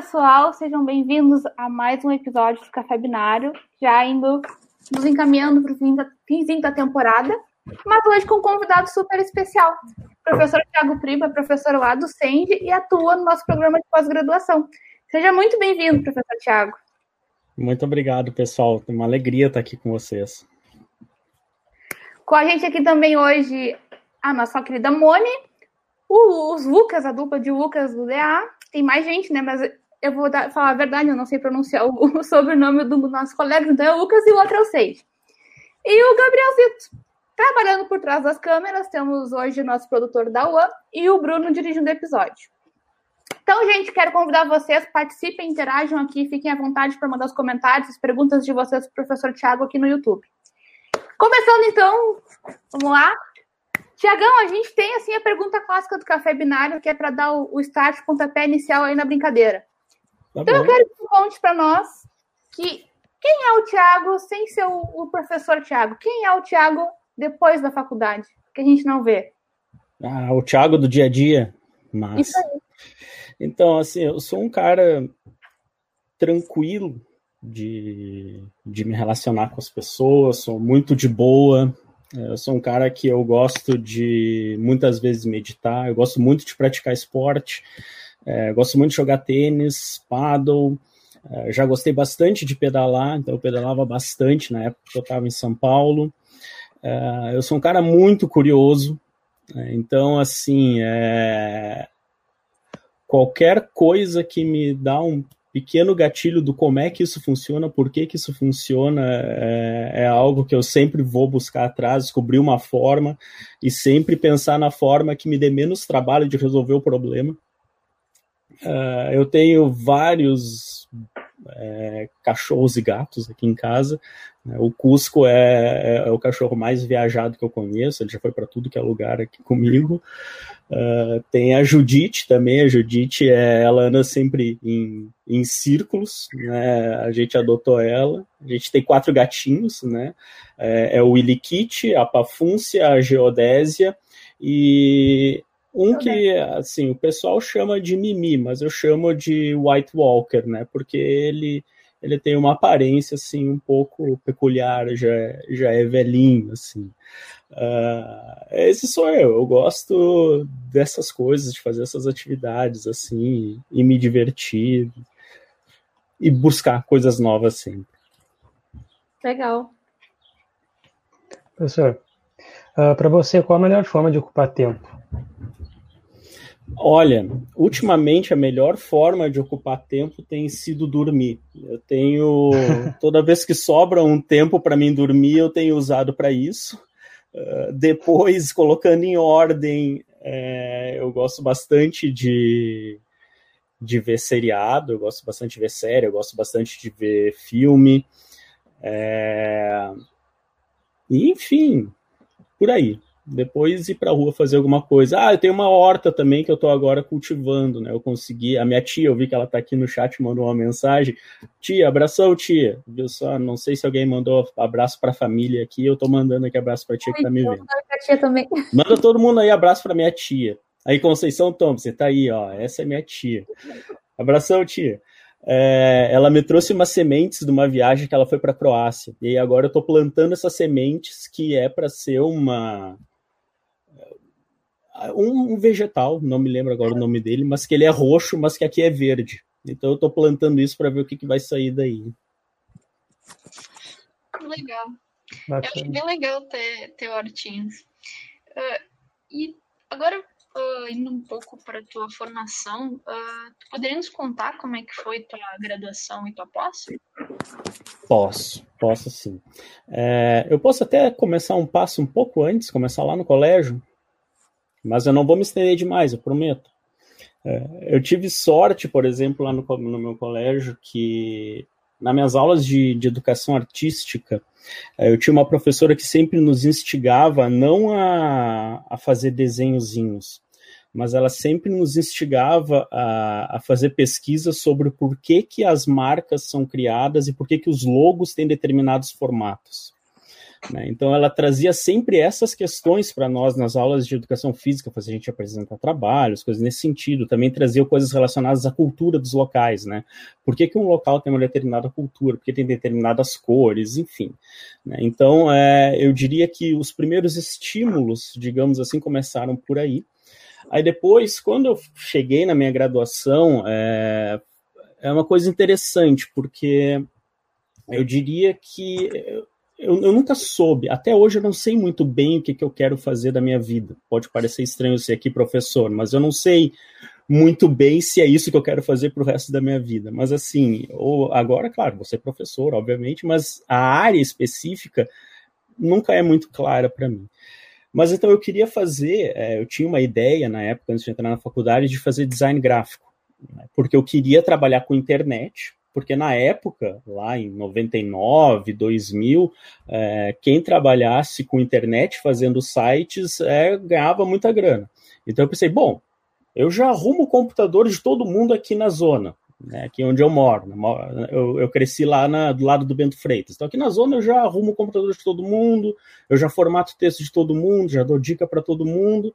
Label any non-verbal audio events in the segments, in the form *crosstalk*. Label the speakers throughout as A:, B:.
A: pessoal, sejam bem-vindos a mais um episódio do Café Binário, já indo nos encaminhando para o fim finzinho da temporada, mas hoje com um convidado super especial, o professor Tiago Priba, professor lá do SEND e atua no nosso programa de pós-graduação. Seja muito bem-vindo, professor Tiago.
B: Muito obrigado, pessoal. É uma alegria estar aqui com vocês.
A: Com a gente aqui também hoje a nossa querida Mone, os Lucas, a dupla de Lucas do DA. Tem mais gente, né? Mas eu vou dar, falar a verdade, eu não sei pronunciar o, *laughs* o sobrenome do nosso colega, então é o Lucas e o outro é o Sage. E o Gabrielzito. Trabalhando por trás das câmeras, temos hoje o nosso produtor da UAM e o Bruno dirigindo o episódio. Então, gente, quero convidar vocês, participem, interajam aqui, fiquem à vontade para mandar os comentários, as perguntas de vocês para o professor Tiago aqui no YouTube. Começando então, vamos lá. Tiagão, a gente tem assim a pergunta clássica do café binário, que é para dar o, o start, pontapé inicial aí na brincadeira. Tá então bom. eu quero que você conte para nós que quem é o Tiago sem ser o, o professor Tiago? Quem é o Tiago depois da faculdade? Que a gente não vê.
B: Ah, o Tiago do dia a dia. Mas... Isso aí. Então, assim, eu sou um cara tranquilo, de, de me relacionar com as pessoas, sou muito de boa. Eu sou um cara que eu gosto de muitas vezes meditar, eu gosto muito de praticar esporte, é, gosto muito de jogar tênis, paddle. É, já gostei bastante de pedalar, então eu pedalava bastante na época que eu estava em São Paulo. É, eu sou um cara muito curioso, é, então, assim, é, qualquer coisa que me dá um pequeno gatilho do como é que isso funciona, por que, que isso funciona, é, é, algo que eu sempre vou buscar atrás, descobrir uma forma e sempre pensar na forma que me dê menos trabalho de resolver o problema. Uh, eu tenho vários é, cachorros e gatos aqui em casa. Né? O Cusco é, é, é, o cachorro mais viajado que eu conheço, ele já foi para tudo que é lugar aqui *laughs* comigo. Uh, tem a Judite também, a Judite é, ela anda sempre em, em círculos, né? a gente adotou ela. A gente tem quatro gatinhos, né? é, é o Willikit, a Pafúncia, a Geodésia e um que, assim, o pessoal chama de Mimi, mas eu chamo de White Walker, né? Porque ele, ele tem uma aparência, assim, um pouco peculiar, já, já é velhinho, assim. Uh, esse sou eu, eu gosto dessas coisas, de fazer essas atividades, assim, e me divertir, e buscar coisas novas sempre.
A: Legal.
C: Professor, uh, ah, para você, qual a melhor forma de ocupar tempo?
B: Olha, ultimamente a melhor forma de ocupar tempo tem sido dormir. Eu tenho *laughs* toda vez que sobra um tempo para mim dormir, eu tenho usado para isso. Uh, depois, *laughs* colocando em ordem, é, eu gosto bastante de, de ver seriado, eu gosto bastante de ver série, eu gosto bastante de ver filme. É, e, enfim, por aí depois ir para a rua fazer alguma coisa. Ah, eu tenho uma horta também que eu estou agora cultivando, né? Eu consegui, a minha tia, eu vi que ela está aqui no chat, mandou uma mensagem. Tia, abração, tia. Viu só? Não sei se alguém mandou abraço para a família aqui, eu estou mandando aqui abraço para a tia que está me vendo.
A: tia também.
B: Manda todo mundo aí abraço para minha tia. Aí, Conceição Tom, você tá aí, ó. Essa é minha tia. Abração, tia. É, ela me trouxe umas sementes de uma viagem que ela foi para a Croácia. E agora eu estou plantando essas sementes que é para ser uma um, vegetal, não me lembro agora o nome dele, mas que ele é roxo, mas que aqui é verde. Então eu estou plantando isso para ver o que, que vai sair daí.
D: Legal. Bacana. Eu acho bem legal ter, ter hortinhas. Uh, e agora, uh, indo um pouco para a tua formação, uh, tu poderia nos contar como é que foi tua graduação e tua pós?
B: Posso, posso sim. É, eu posso até começar um passo um pouco antes, começar lá no colégio, mas eu não vou me estender demais, eu prometo. É, eu tive sorte, por exemplo, lá no, no, meu colégio, que nas minhas aulas de, de educação artística, é, eu tinha uma professora que sempre nos instigava não a, a fazer desenhozinhos, mas ela sempre nos instigava a, a fazer pesquisas sobre por que, que as marcas são criadas e por que, que os logos têm determinados formatos. Né? Então, ela trazia sempre essas questões para nós nas aulas de educação física, fazer a gente apresentar trabalhos, coisas nesse sentido. Também trazia coisas relacionadas à cultura dos locais, né? Por que, que um local tem uma determinada cultura? Por que tem determinadas cores? Enfim. Né? Então, é, eu diria que os primeiros estímulos, digamos assim, começaram por aí. Aí depois, quando eu cheguei na minha graduação, é, é uma coisa interessante, porque eu diria que eu, eu, nunca soube, até hoje eu não sei muito bem o que, que eu quero fazer da minha vida. Pode parecer estranho ser aqui professor, mas eu não sei muito bem se é isso que eu quero fazer para o resto da minha vida. Mas assim, ou agora, claro, você é professor, obviamente, mas a área específica nunca é muito clara para mim. Mas então eu queria fazer, é, eu tinha uma ideia na época, antes de entrar na faculdade, de fazer design gráfico, né, porque eu queria trabalhar com internet, porque na época, lá em 99, 2000, é, quem trabalhasse com internet fazendo sites é, ganhava muita grana. Então eu pensei, bom, eu já arrumo o computador de todo mundo aqui na zona, né, aqui onde eu moro. Né, eu, eu cresci lá na, do lado do Bento Freitas. Então aqui na zona eu já arrumo o computador de todo mundo, eu já formato texto de todo mundo, já dou dica para todo mundo.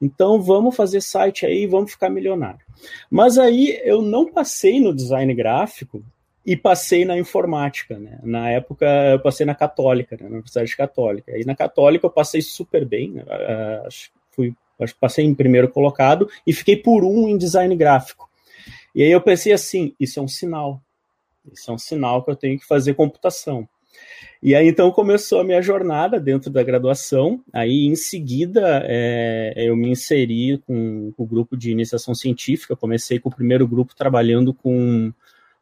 B: Então vamos fazer site aí, vamos ficar milionário. Mas aí eu não passei no design gráfico e passei na informática, né? Na época eu passei na Católica, né? na Universidade Católica. E na Católica eu passei super bem, né? Ah, acho fui passei em primeiro colocado e fiquei por um em design gráfico. E aí eu pensei assim, isso é um sinal. Isso é um sinal que eu tenho que fazer computação. E aí então começou a minha jornada dentro da graduação. Aí em seguida é, eu me inseri com, com, o grupo de iniciação científica. Comecei com o primeiro grupo trabalhando com,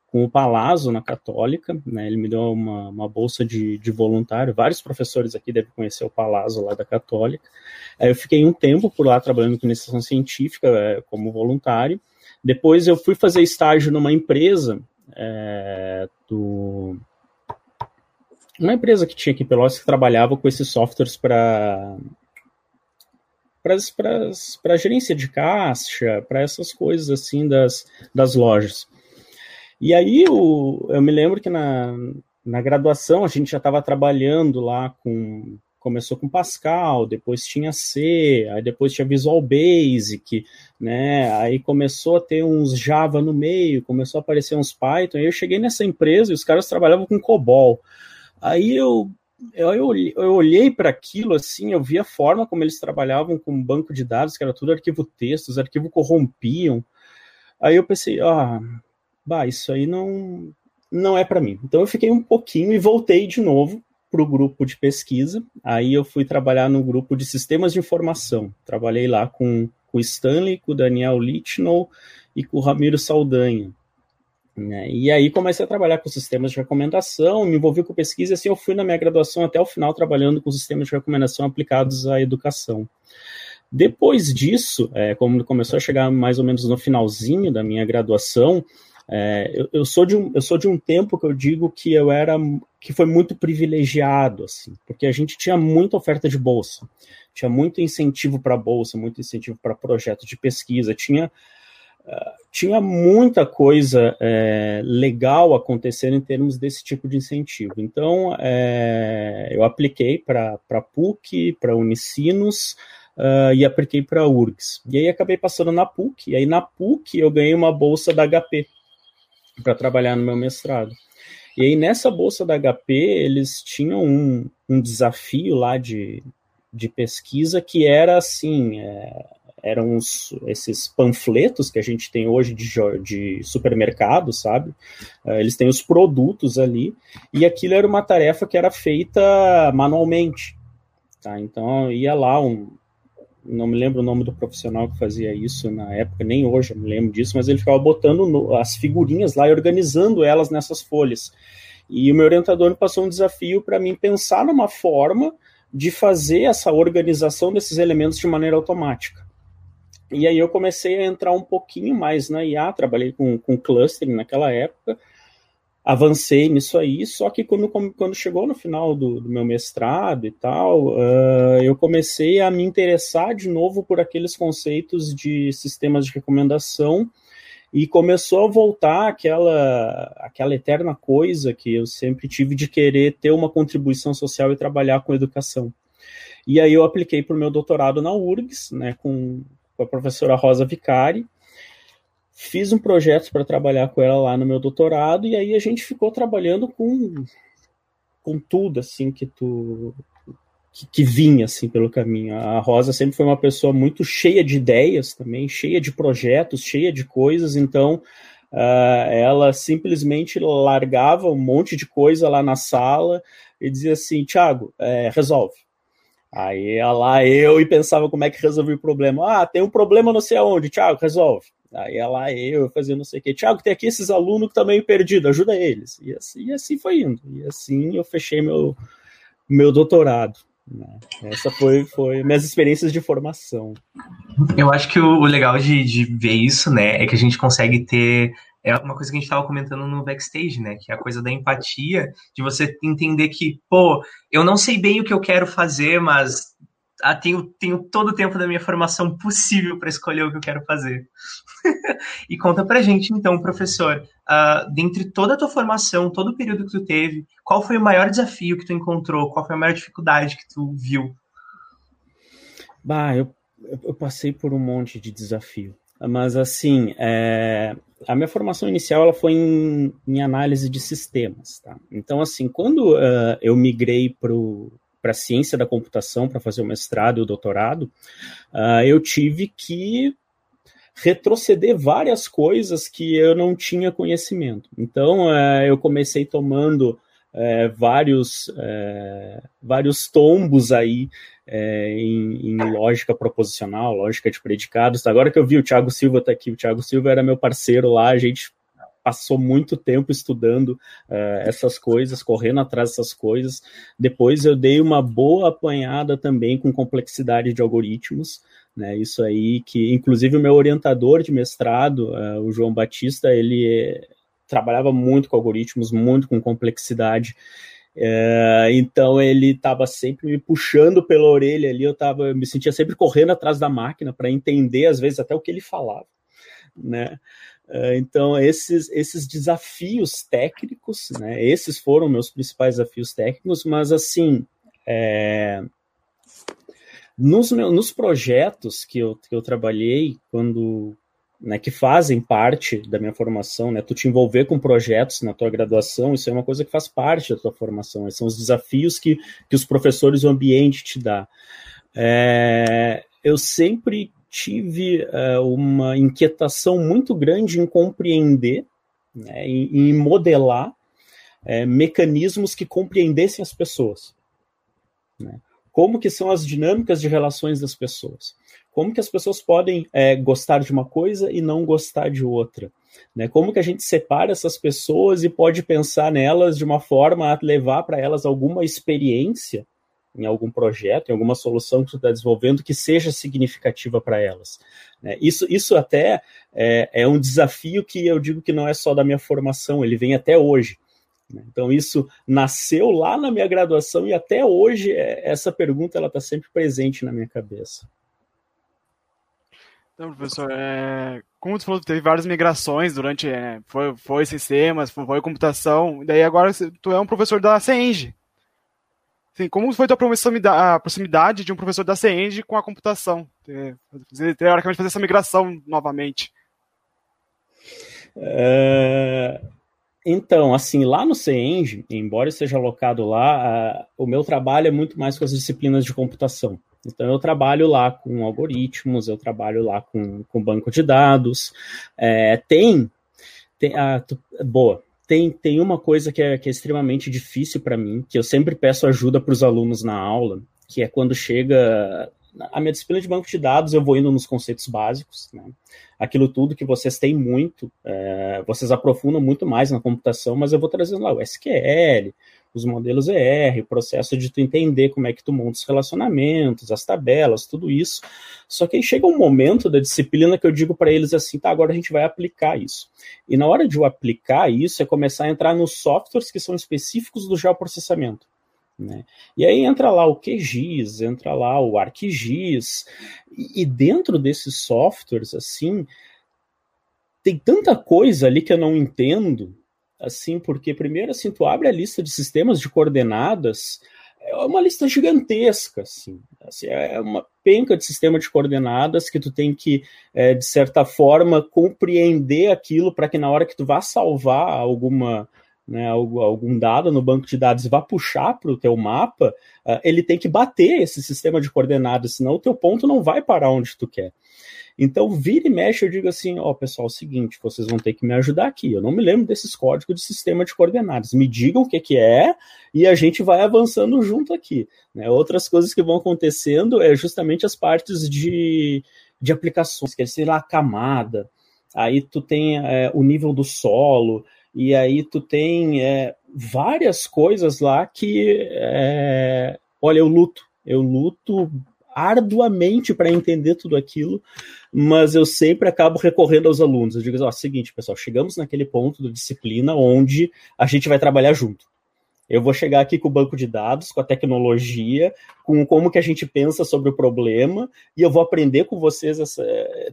B: com o Palazzo na Católica. Né? Ele me deu uma, uma bolsa de, de, voluntário. Vários professores aqui devem conhecer o Palazzo lá da Católica. Aí eu fiquei um tempo por lá trabalhando com iniciação científica é, como voluntário. Depois eu fui fazer estágio numa empresa é, do uma empresa que tinha aqui em Pelotas que trabalhava com esses softwares para para gerência de caixa, para essas coisas assim das, das lojas. E aí o, eu me lembro que na, na graduação a gente já estava trabalhando lá com. Começou com Pascal, depois tinha C, aí depois tinha Visual Basic, né? Aí começou a ter uns Java no meio, começou a aparecer uns Python. Aí eu cheguei nessa empresa e os caras trabalhavam com COBOL. Aí eu, eu, eu, olhei para aquilo assim, eu vi a forma como eles trabalhavam com banco de dados, que era tudo arquivo texto, os arquivos corrompiam. Aí eu pensei, ah, bah, isso aí não, não é para mim. Então eu fiquei um pouquinho e voltei de novo para o grupo de pesquisa. Aí eu fui trabalhar no grupo de sistemas de informação. Trabalhei lá com, com o Stanley, com o Daniel Lichnow e com o Ramiro Saldanha. Né? E aí comecei a trabalhar com sistemas de recomendação, me envolvi com pesquisa, e assim eu fui na minha graduação até o final trabalhando com sistemas de recomendação aplicados à educação. Depois disso, é, como começou a chegar mais ou menos no finalzinho da minha graduação, é, eu, eu, sou de um, eu sou de um tempo que eu digo que eu era que foi muito privilegiado, assim, porque a gente tinha muita oferta de bolsa, tinha muito incentivo para bolsa, muito incentivo para projetos de pesquisa, tinha tinha muita coisa é, legal acontecendo em termos desse tipo de incentivo. Então, é, eu apliquei para PUC, para Unicinos uh, e apliquei para URGS. E aí acabei passando na PUC, e aí na PUC eu ganhei uma bolsa da HP para trabalhar no meu mestrado. E aí nessa bolsa da HP eles tinham um, um desafio lá de, de pesquisa que era assim, é, eram os, esses panfletos que a gente tem hoje de, de supermercado, sabe? Uh, eles têm os produtos ali, e aquilo era uma tarefa que era feita manualmente. Tá? Então ia lá um. Não me lembro o nome do profissional que fazia isso na época, nem hoje eu me lembro disso, mas ele ficava botando no, as figurinhas lá e organizando elas nessas folhas. E o meu orientador me passou um desafio para mim pensar numa forma de fazer essa organização desses elementos de maneira automática. E aí eu comecei a entrar um pouquinho mais na IA, trabalhei com, com clustering naquela época, avancei nisso aí, só que quando, quando chegou no final do, do meu mestrado e tal, uh, eu comecei a me interessar de novo por aqueles conceitos de sistemas de recomendação e começou a voltar aquela, aquela eterna coisa que eu sempre tive de querer ter uma contribuição social e trabalhar com educação. E aí eu apliquei para o meu doutorado na URGS, né, com, com a professora Rosa Vicari, fiz um projeto para trabalhar com ela lá no meu doutorado, e aí a gente ficou trabalhando com, com tudo, assim, que tu... Que, que vinha assim pelo caminho. A Rosa sempre foi uma pessoa muito cheia de ideias também, cheia de projetos, cheia de coisas. Então, Uh, ela simplesmente largava um monte de coisa lá na sala e dizia assim: Tiago, é, resolve. Aí ia lá eu e pensava como é que resolvi o problema. Ah, tem um problema não sei aonde, Tiago, resolve. Aí ia lá eu fazia não sei o que. Tiago, tem aqui esses alunos que estão meio perdidos, ajuda eles. E assim, e assim foi indo. E assim eu fechei meu, meu doutorado. Né? Essa foi, foi minhas experiências de formação.
E: Eu acho que o, o legal de, de ver isso, né, é que a gente consegue ter é uma coisa que a gente estava comentando no backstage, né? Que é a coisa da empatia, de você entender que, pô, eu não sei bem o que eu quero fazer, mas ah, tenho, tenho todo o tempo da minha formação possível para escolher o que eu quero fazer. *laughs* e conta pra gente, então, professor, uh, dentre toda a tua formação, todo o período que tu teve, qual foi o maior desafio que tu encontrou? Qual foi a maior dificuldade que tu viu?
B: Bah, eu, eu passei por um monte de desafio. Mas, assim, é, a minha formação inicial ela foi em, em análise de sistemas. Tá? Então, assim, quando uh, eu migrei para a ciência da computação para fazer o mestrado e o doutorado, uh, eu tive que retroceder várias coisas que eu não tinha conhecimento. Então, uh, eu comecei tomando vários, vários tombos aí é, em, em, lógica proposicional, lógica de predicados. Agora que eu vi o Thiago Silva tá aqui, o Thiago Silva era meu parceiro lá, a gente passou muito tempo estudando uh, essas coisas, correndo atrás dessas coisas. Depois eu dei uma boa apanhada também com complexidade de algoritmos, né? Isso aí que, inclusive, o meu orientador de mestrado, uh, o João Batista, ele trabalhava muito com algoritmos, muito com complexidade. É, então ele estava sempre me puxando pela orelha ali, eu tava, me sentia sempre correndo atrás da máquina para entender, às vezes, até o que ele falava. Né? É, então, esses, esses desafios técnicos, né, esses foram meus principais desafios técnicos, mas assim, é, nos, nos projetos que eu, que eu trabalhei, quando, né, que fazem parte da minha formação, né, tu te envolver com projetos na tua graduação, isso é uma coisa que faz parte da tua formação, são os desafios que, que os professores e o ambiente te dá. É, eu sempre tive é, uma inquietação muito grande em compreender, né, em, em modelar é, mecanismos que compreendessem as pessoas. Né? Como que são as dinâmicas de relações das pessoas? Como que as pessoas podem é, gostar de uma coisa e não gostar de outra? Né? Como que a gente separa essas pessoas e pode pensar nelas de uma forma a levar para elas alguma experiência em algum projeto, em alguma solução que você está desenvolvendo que seja significativa para elas. Né? Isso, isso até é, é um desafio que eu digo que não é só da minha formação, ele vem até hoje. Né? Então isso nasceu lá na minha graduação e até hoje é, essa pergunta ela está sempre presente na minha cabeça.
F: Então, professor, é, como você falou, teve várias migrações durante, é, foi, foi sistemas, foi, foi computação, daí agora tu é um professor da CENG. Assim, como foi tua proximidade, a proximidade de um professor da CENG com a computação? Teoricamente fazer essa migração novamente.
B: É, então, assim, lá no CENG, embora eu seja alocado lá, o meu trabalho é muito mais com as disciplinas de computação. Então, eu trabalho lá com algoritmos, eu trabalho lá com, com banco de dados. É, tem, tem ah, boa, tem, tem uma coisa que é, que é extremamente difícil para mim, que eu sempre peço ajuda para os alunos na aula, que é quando chega a minha disciplina de banco de dados, eu vou indo nos conceitos básicos, né? aquilo tudo que vocês têm muito, é, vocês aprofundam muito mais na computação, mas eu vou trazendo lá o SQL, os modelos ER, o processo de tu entender como é que tu monta os relacionamentos, as tabelas, tudo isso. Só que aí chega um momento da disciplina que eu digo para eles assim, tá, agora a gente vai aplicar isso. E na hora de eu aplicar isso é começar a entrar nos softwares que são específicos do geoprocessamento. Né? E aí entra lá o QGIS, entra lá o ArcGIS, e, e dentro desses softwares, assim, tem tanta coisa ali que eu não entendo, assim, porque primeiro, assim, tu abre a lista de sistemas de coordenadas, é uma lista gigantesca, assim, assim é uma penca de sistema de coordenadas que tu tem que, é, de certa forma, compreender aquilo para que na hora que tu vá salvar alguma né, algum dado no banco de dados e vá puxar para o teu mapa, uh, ele tem que bater esse sistema de coordenadas, senão o teu ponto não vai parar onde tu quer. Então, vira e mexe, eu digo assim, ó, oh, pessoal, é o seguinte, vocês vão ter que me ajudar aqui. Eu não me lembro desses códigos de sistema de coordenadas. Me digam o que, que é e a gente vai avançando junto aqui. Né? Outras coisas que vão acontecendo é justamente as partes de, de aplicações, que é, sei lá, a camada. Aí tu tem é, o nível do solo, e aí tu tem é, várias coisas lá que, é, olha, eu luto, eu luto arduamente para entender tudo aquilo, mas eu sempre acabo recorrendo aos alunos. Eu digo, ó, seguinte, pessoal, chegamos naquele ponto da disciplina onde a gente vai trabalhar junto. Eu vou chegar aqui com o banco de dados, com a tecnologia, com como que a gente pensa sobre o problema, e eu vou aprender com vocês essa,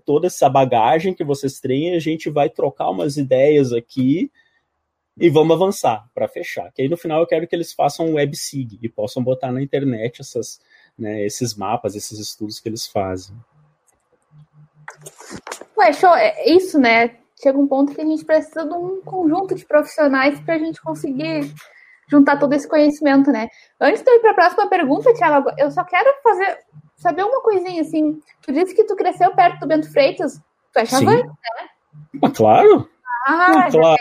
B: toda essa bagagem que vocês têm, e a gente vai trocar umas ideias aqui, e vamos avançar para fechar. Que aí no final eu quero que eles façam um WebSig e possam botar na internet essas, né, esses mapas, esses estudos que eles fazem.
A: Ué, show, é isso, né? Chega um ponto que a gente precisa de um conjunto de profissionais para a gente conseguir juntar todo esse conhecimento, né? Antes de eu ir para a próxima pergunta, Tiago, eu só quero fazer saber uma coisinha assim. Tu disse que tu cresceu perto do Bento Freitas. Tu é chavante, né?
B: Ah, claro.
A: Ah, claro.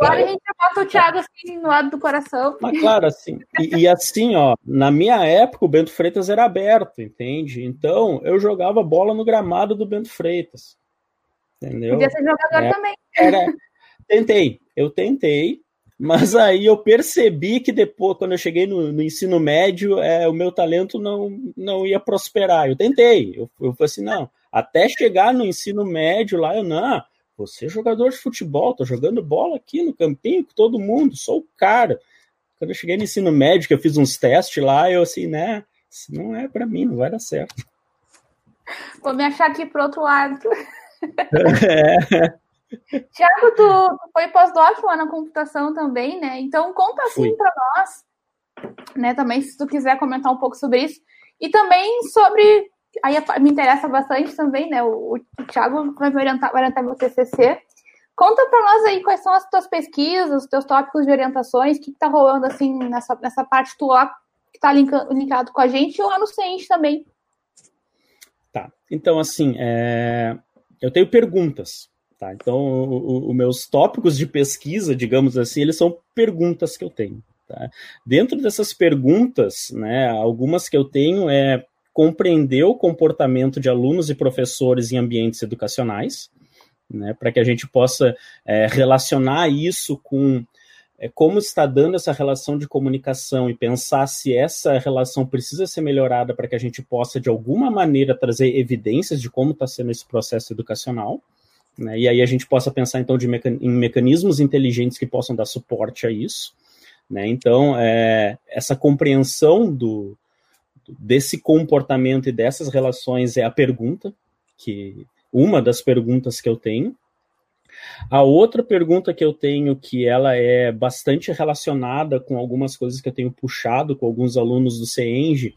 A: Agora a gente bota o Thiago assim no lado do coração.
B: Mas claro, assim. E, e, assim, ó, na minha época o Bento Freitas era aberto, entende? Então eu jogava bola no gramado do Bento Freitas. Entendeu?
A: Podia ser jogador
B: é,
A: também.
B: Era, tentei, eu tentei, mas aí eu percebi que depois, quando eu cheguei no, no ensino médio, é, o meu talento não, não ia prosperar. Eu tentei, eu, eu falei assim, não, até chegar no ensino médio lá, eu não você é jogador de futebol, tô jogando bola aqui no campinho com todo mundo, sou o cara. Quando eu cheguei no ensino médio, que eu fiz uns testes lá, eu assim, né, isso não é para mim, não vai dar certo. *laughs*
A: Vou me achar aqui pro outro lado. *laughs* É. Tiago, tu, tu foi pós-doc lá na computação também, né? Então conta assim para nós, né? Também se tu quiser comentar um pouco sobre isso e também sobre aí me interessa bastante também, né? O, o Thiago vai orientar, vai orientar meu TCC. Conta para nós aí quais são as tuas pesquisas, os teus tópicos de orientações, o que, está rolando assim nessa, nessa parte tua que está linkado com a gente e lá no CENT também.
B: Tá. Então, assim, é... eu tenho perguntas. Tá? Então, os meus tópicos de pesquisa, digamos assim, eles são perguntas que eu tenho. Tá? Dentro dessas perguntas, né, algumas que eu tenho é compreender o comportamento de alunos e professores em ambientes educacionais, né, para que a gente possa é, relacionar isso com é, como está dando essa relação de comunicação e pensar se essa relação precisa ser melhorada para que a gente possa, de alguma maneira, trazer evidências de como está sendo esse processo educacional. Né, e aí a gente possa pensar, então, de mecan em mecanismos inteligentes que possam dar suporte a isso. Né? Então, é, essa compreensão do, desse comportamento e dessas relações é a pergunta, que uma das perguntas que eu tenho. A outra pergunta que eu tenho, que ela é bastante relacionada com algumas coisas que eu tenho puxado com alguns alunos do CENG,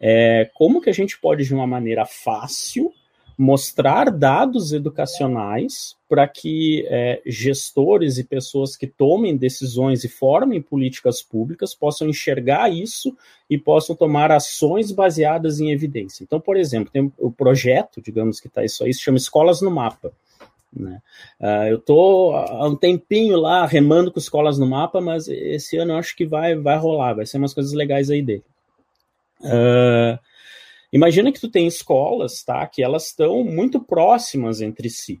B: é como que a gente pode, de uma maneira fácil, mostrar dados educacionais para que é, gestores e pessoas que tomem decisões e formem políticas públicas possam enxergar isso e possam tomar ações baseadas em evidência. Então, por exemplo, tem o projeto, digamos que está isso aí, se chama Escolas no Mapa. Né? Uh, eu estou há um tempinho lá remando com escolas no mapa, mas esse ano eu acho que vai, vai rolar, vai ser umas coisas legais aí dele. Uh, Imagina que tu tem escolas, tá, que elas estão muito próximas entre si,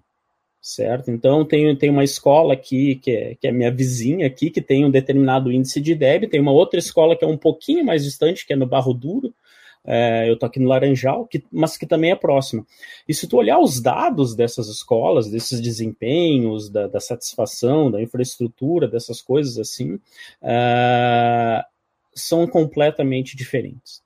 B: certo? Então tem, tem uma escola aqui que é, que é minha vizinha aqui que tem um determinado índice de DEB, tem uma outra escola que é um pouquinho mais distante, que é no Barro Duro, é, eu tô aqui no Laranjal, que, mas que também é próxima. E se tu olhar os dados dessas escolas, desses desempenhos, da, da satisfação, da infraestrutura, dessas coisas assim, uh, são completamente diferentes.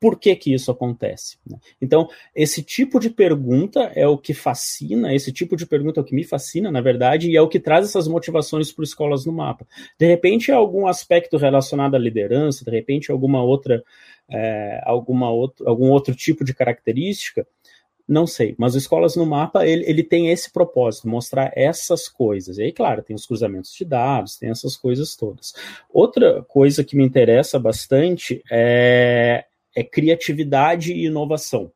B: Por que que isso acontece? Né? Então, esse tipo de pergunta é o que fascina, esse tipo de pergunta é o que me fascina, na verdade, e é o que traz essas motivações para escolas no mapa. De repente, é algum aspecto relacionado à liderança, de repente, alguma outra, é, alguma outro, algum outro tipo de característica, não sei, mas Escolas no Mapa, ele, ele tem esse propósito, mostrar essas coisas. E aí, claro, tem os cruzamentos de dados, tem essas coisas todas. Outra coisa que me interessa bastante é, é criatividade e inovação.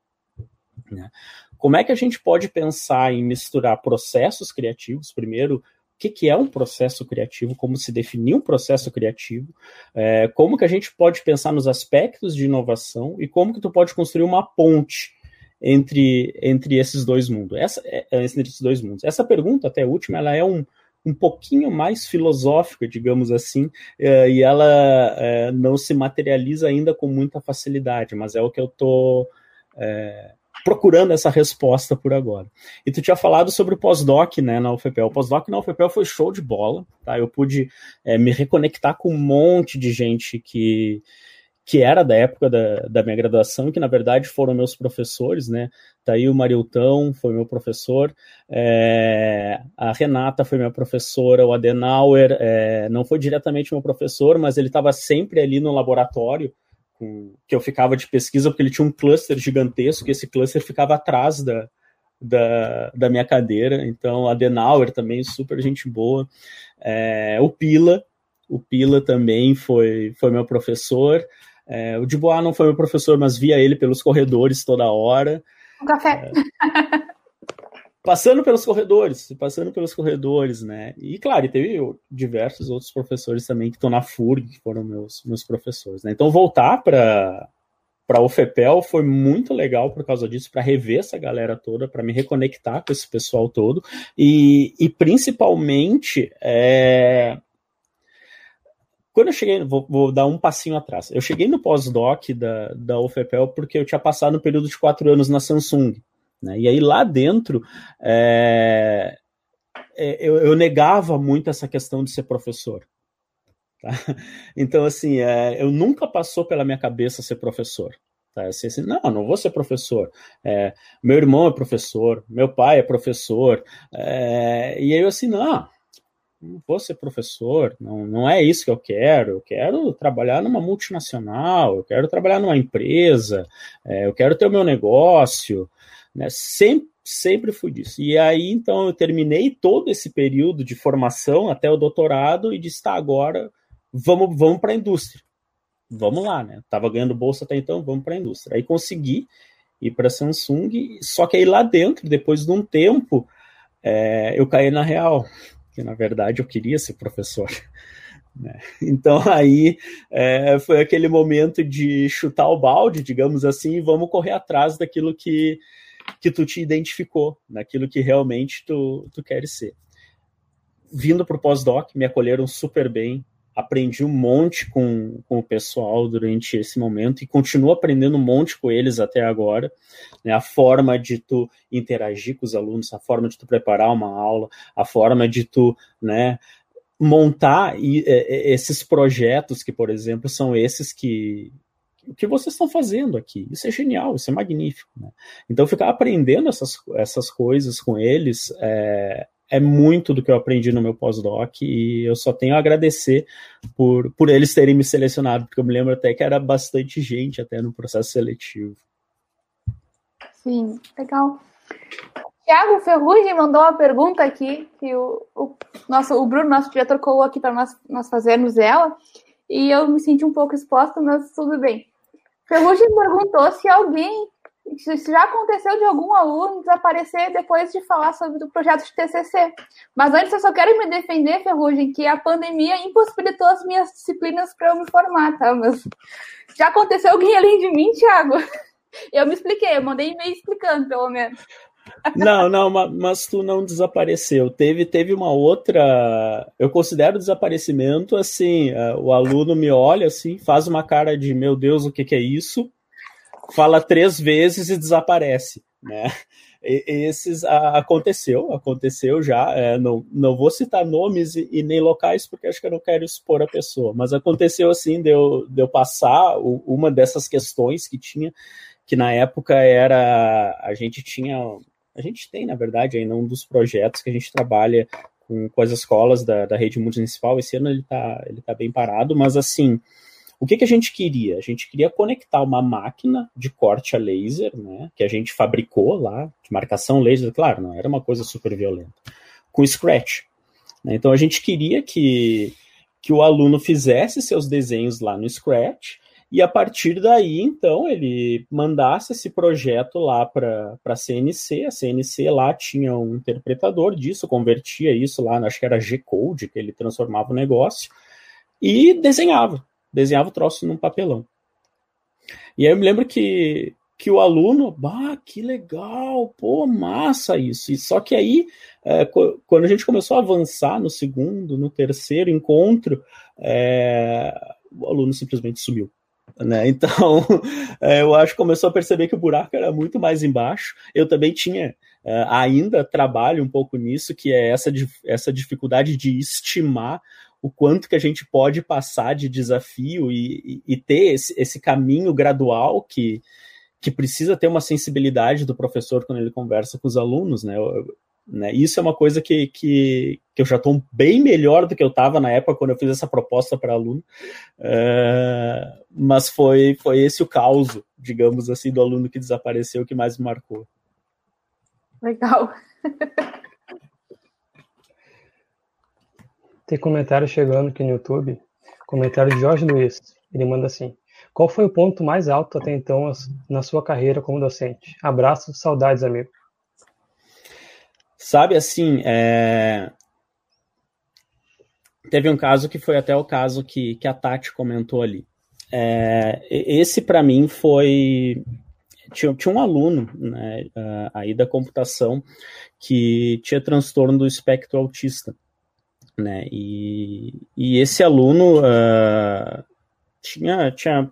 B: Né? Como é que a gente pode pensar em misturar processos criativos, primeiro, o que, que, é um processo criativo, como se definir um processo criativo, é, como que a gente pode pensar nos aspectos de inovação e como que tu pode construir uma ponte entre, entre esses dois mundos. Essa, é, é, entre esses dois mundos. Essa pergunta, até a última, ela é um, um pouquinho mais filosófica, digamos assim, é, e ela é, não se materializa ainda com muita facilidade, mas é o que eu estou é, procurando essa resposta por agora. E tu tinha falado sobre o pós-doc né, na UFPEL. O pós-doc na UFPEL foi show de bola, tá? Eu pude é, me reconectar com um monte de gente que que era da época da, da minha graduação, que na verdade foram meus professores, né? Tá aí o Mariltão foi meu professor, é, a Renata foi minha professora, o Adenauer é, não foi diretamente meu professor, mas ele estava sempre ali no laboratório, com, que eu ficava de pesquisa, porque ele tinha um cluster gigantesco, e esse cluster ficava atrás da, da, da minha cadeira. Então, Adenauer também, super gente boa. É, o Pila, o Pila também foi, foi meu professor. É, o Dubois não foi meu professor, mas via ele pelos corredores toda hora.
A: Um café. É,
B: passando pelos corredores, passando pelos corredores, né? E claro, teve diversos outros professores também que estão na FURG, que foram meus, meus professores. Né? Então, voltar para para o FEPEL foi muito legal por causa disso, para rever essa galera toda, para me reconectar com esse pessoal todo e, e principalmente é, quando eu cheguei, vou, vou, dar um passinho atrás. Eu cheguei no pós-doc da, da UFPEL porque eu tinha passado um período de quatro anos na Samsung. Né? E aí lá dentro, é, é, eu, eu, negava muito essa questão de ser professor. Tá? *laughs* Então, assim, é, eu nunca passou pela minha cabeça ser professor. Tá? Assim, assim, não, não vou ser professor. É, meu irmão é professor, meu pai é professor. É, e aí eu assim, não, não vou ser professor, não, não é isso que eu quero. Eu quero trabalhar numa multinacional, eu quero trabalhar numa empresa, é, eu quero ter o meu negócio. Né? Sempre, sempre fui disso. E aí, então, eu terminei todo esse período de formação até o doutorado e disse: tá, agora vamos, vamos para a indústria. Vamos lá, né? Tava ganhando bolsa até então, vamos para a indústria. Aí consegui ir para a Samsung, só que aí lá dentro, depois de um tempo, é, eu caí na real que na verdade eu queria ser professor. *laughs* Né? Então aí é, foi aquele momento de chutar o balde, digamos assim, e vamos correr atrás daquilo que, que tu te identificou, daquilo que realmente tu, tu queres ser. Vindo para o pós-doc, me acolheram super bem, aprendi um monte com, com o pessoal durante esse momento e continuo aprendendo um monte com eles até agora. Né? A forma de tu interagir com os alunos, a forma de tu preparar uma aula, a forma de tu né, montar e, é, esses projetos que, por exemplo, são esses que, o que vocês estão fazendo aqui. Isso é genial, isso é magnífico. Né? Então, ficar aprendendo essas, essas coisas com eles é, é muito do que eu aprendi no meu pós-doc e eu só tenho a agradecer por, por eles terem me selecionado, porque eu me lembro até que era bastante gente até no processo seletivo.
A: Sim, legal. Tiago Ferrugem mandou uma pergunta aqui que o, o, nosso, o Bruno, nosso diretor, colocou aqui para nós, nós fazermos ela, e eu me senti um pouco exposta, mas tudo bem. Ferrugem perguntou se alguém isso já aconteceu de algum aluno desaparecer depois de falar sobre o projeto de TCC. Mas antes eu só quero me defender, Ferrugem, que a pandemia impossibilitou as minhas disciplinas para eu me formar, tá? Mas já aconteceu alguém além de mim, Thiago? Eu me expliquei, eu mandei e-mail explicando, pelo menos.
B: Não, não, mas tu não desapareceu. Teve, teve uma outra. Eu considero desaparecimento assim: uh, o aluno me olha assim, faz uma cara de meu Deus, o que, que é isso? Fala três vezes e desaparece. né? E, esses a, aconteceu, aconteceu já. É, não, não vou citar nomes e, e, nem locais porque acho que eu não quero expor a pessoa, mas aconteceu assim de de passar o, uma dessas questões que tinha, que na época era a gente tinha, a gente tem na verdade ainda um dos projetos que a gente trabalha com, com as escolas da, da rede municipal. Esse ano ele está ele tá bem parado, mas assim o que, que a gente queria? A gente queria conectar uma máquina de corte a laser, né, que a gente fabricou lá, de marcação laser, claro, não era uma coisa super violenta, com Scratch. Né? Então a gente queria que, que o aluno fizesse seus desenhos lá no Scratch e a partir daí, então, ele mandasse esse projeto lá para a CNC. A CNC lá tinha um interpretador disso, convertia isso lá, acho que era G-Code, que ele transformava o negócio, e desenhava desenhava o troço num papelão. E aí eu me lembro que, que o aluno, bah, que legal, pô, massa isso. E só que aí, é, quando a gente começou a avançar no segundo, no terceiro encontro, é, o aluno simplesmente sumiu. Né? *laughs* Então, é, eu acho que começou a perceber que o buraco era muito mais embaixo. Eu também tinha, é, ainda trabalho um pouco nisso, que é essa, essa dificuldade de estimar o quanto que a gente pode passar de desafio e, e, e ter esse, esse, caminho gradual que, que precisa ter uma sensibilidade do professor quando ele conversa com os alunos, né? Eu, né? Isso é uma coisa que, que, que eu já estou bem melhor do que eu estava na época quando eu fiz essa proposta para aluno, uh, mas foi, foi esse o caos, digamos assim, do aluno que desapareceu que mais me marcou.
A: Legal. *laughs*
C: Tem comentário chegando aqui no YouTube. Comentário de Jorge Luiz. Ele manda assim: Qual foi o ponto mais alto até então na sua carreira como docente? Abraços, saudades, amigo.
B: Sabe assim, é... teve um caso que foi até o caso que, que a Tati comentou ali. É... Esse para mim foi tinha, tinha, um aluno né, aí da computação que tinha transtorno do espectro autista né? E, e esse aluno uh, tinha, tinha,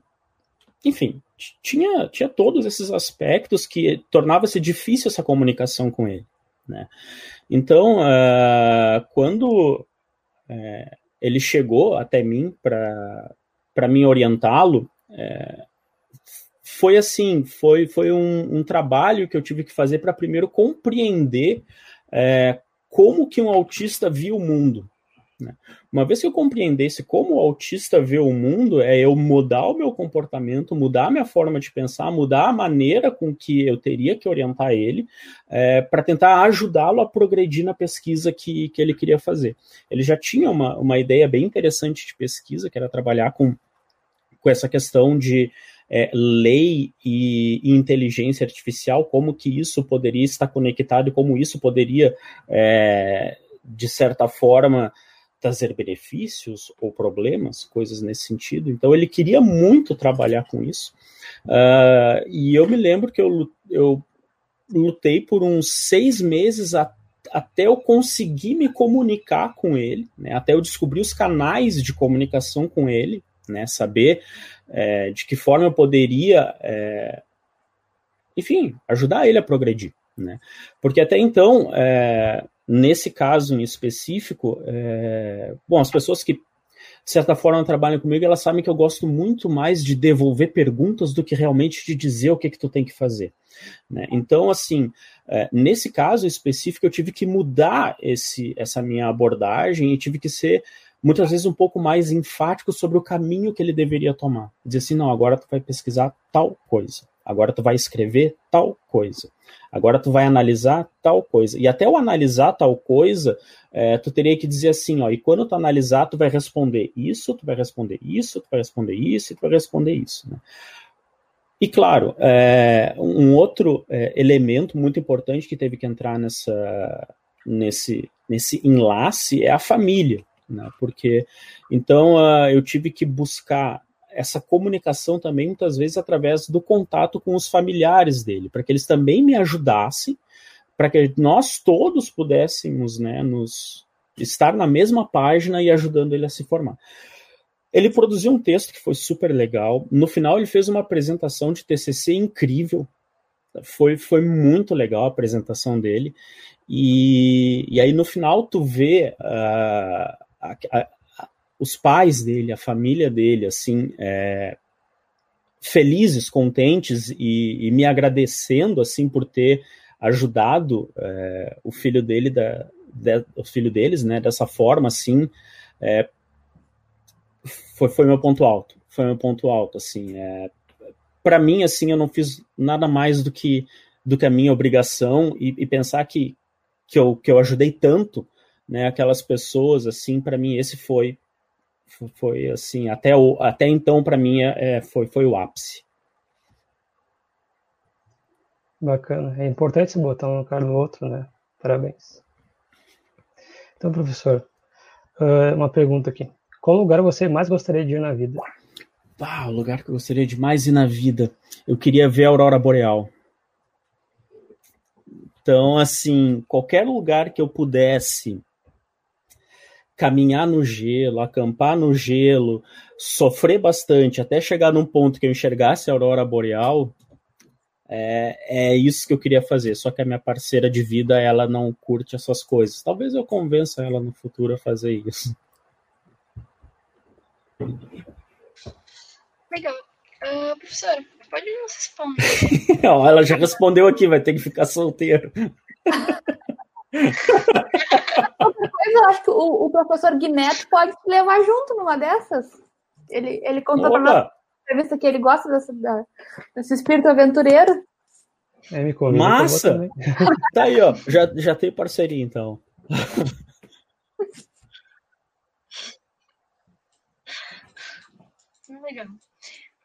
B: enfim, tinha, tinha todos esses aspectos que tornava-se difícil essa comunicação com ele, né? Então, uh, quando uh, ele chegou até mim para mim orientá-lo, é, foi assim, foi, foi um, um, trabalho que eu tive que fazer para primeiro compreender é, como que um autista via o mundo? Uma vez que eu compreendesse como o autista vê o mundo, é eu mudar o meu comportamento, mudar a minha forma de pensar, mudar a maneira com que eu teria que orientar ele, é, para tentar ajudá-lo a progredir na pesquisa que, que ele queria fazer. Ele já tinha uma, uma ideia bem interessante de pesquisa, que era trabalhar com, com essa questão de é, lei e, e, inteligência artificial, como que isso poderia estar conectado e como isso poderia, é, de certa forma, trazer benefícios ou problemas, coisas nesse sentido. Então ele queria muito trabalhar com isso. Uh, e eu me lembro que eu, eu lutei por uns seis meses a, até eu conseguir me comunicar com ele, né, até eu descobrir os canais de comunicação com ele, né, saber é, de que forma eu poderia, é, enfim, ajudar ele a progredir. Né? Porque até então, é, nesse caso em específico, é, bom, as pessoas que de certa forma trabalham comigo, elas sabem que eu gosto muito mais de devolver perguntas do que realmente de dizer o que que tu tem que fazer. Né? Então, assim, é, nesse caso específico, eu tive que mudar esse, essa minha abordagem e tive que ser muitas vezes um pouco mais enfático sobre o caminho que ele deveria tomar. Dizer assim, não, agora tu vai pesquisar tal coisa, agora tu vai escrever tal coisa. Agora tu vai analisar tal coisa. E até o analisar tal coisa, é, tu teria que dizer assim, ó, e quando tu analisar, tu vai responder isso, tu vai responder isso, tu vai responder isso, tu vai responder isso. Né? E claro, é, um outro é, elemento muito importante que teve que entrar nessa, nesse, nesse enlace é a família. Né? Porque então uh, eu tive que buscar essa comunicação também, muitas vezes, através do contato com os familiares dele, para que eles também me ajudassem, para que nós todos pudéssemos né, nos estar na mesma página e ajudando ele a se formar. Ele produziu um texto que foi super legal. No final, ele fez uma apresentação de TCC incrível. Foi, foi muito legal a apresentação dele. E, e aí no final tu vê uh, a, a, os pais dele, a família dele, assim, é, felizes, contentes e, e, me agradecendo assim por ter ajudado é, o filho dele da, de, o filho deles, né, dessa forma assim, é, foi, foi meu ponto alto, foi meu ponto alto, assim, é, para mim, assim, eu não fiz nada mais do que do que a minha obrigação e, e pensar que, que, eu, que eu ajudei tanto, né, aquelas pessoas, assim, para mim esse foi foi assim até o, até então para mim é, é, foi foi o ápice.
C: Bacana. É importante se botar um cara no outro né? Parabéns. Então professor uma pergunta aqui. Qual lugar você mais gostaria de ir na vida?
B: Ah, o lugar que eu gostaria de mais ir na vida. Eu queria ver a aurora boreal. Então assim qualquer lugar que eu pudesse caminhar no gelo, acampar no gelo, sofrer bastante até chegar num ponto que eu enxergasse a aurora boreal, é, é isso que eu queria fazer. Só que a minha parceira de vida, ela não curte essas coisas. Talvez eu convença ela no futuro a fazer isso.
D: Legal. Uh, professora, pode nos responder? *laughs*
B: ela já respondeu aqui, vai ter que ficar solteiro. *laughs*
A: Mas eu acho que o, o professor Guineto pode te levar junto numa dessas. Ele, ele contou para nós entrevista que ele gosta dessa, da, desse espírito aventureiro.
B: É, me convido, Massa! *laughs* tá aí, ó. Já, já tem parceria, então.
D: Legal.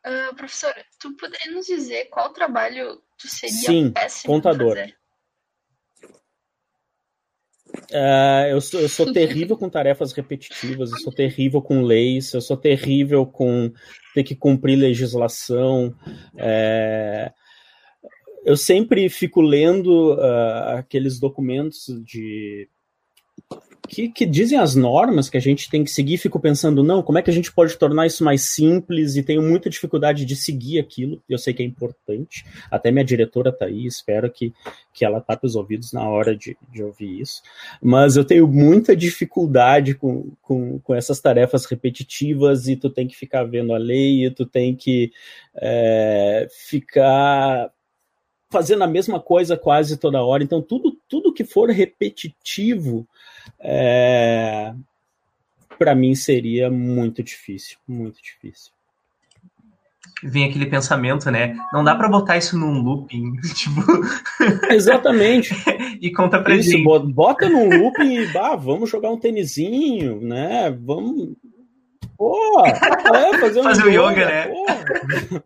D: Uh, professora, tu poderia nos dizer qual trabalho tu seria
B: Sim, péssimo contador. Fazer? Uh, eu, sou, eu sou terrível com tarefas repetitivas, eu sou terrível com leis, eu sou terrível com ter que cumprir legislação. É, eu sempre fico lendo uh, aqueles documentos de que, dizem as normas que a gente tem que seguir, fico pensando, não, como é que a gente pode tornar isso mais simples? E tenho muita dificuldade de seguir aquilo, eu sei que é importante. Até minha diretora está aí, espero que, que ela tape os ouvidos na hora de, de ouvir isso. Mas eu tenho muita dificuldade com, com, com essas tarefas repetitivas e tu tem que ficar vendo a lei, e tu tem que é, ficar fazendo a mesma coisa quase toda hora. Então, tudo, tudo que for repetitivo, é, para mim seria muito difícil, muito difícil.
E: Vem aquele pensamento, né? Não dá para botar isso num looping, *laughs* tipo.
B: Exatamente. *laughs*
E: e conta pra isso, gente.
B: Bota num looping e bah, vamos jogar um tênisinho, né? Vamos. Pô, é, fazer um
E: fazer yoga, yoga né?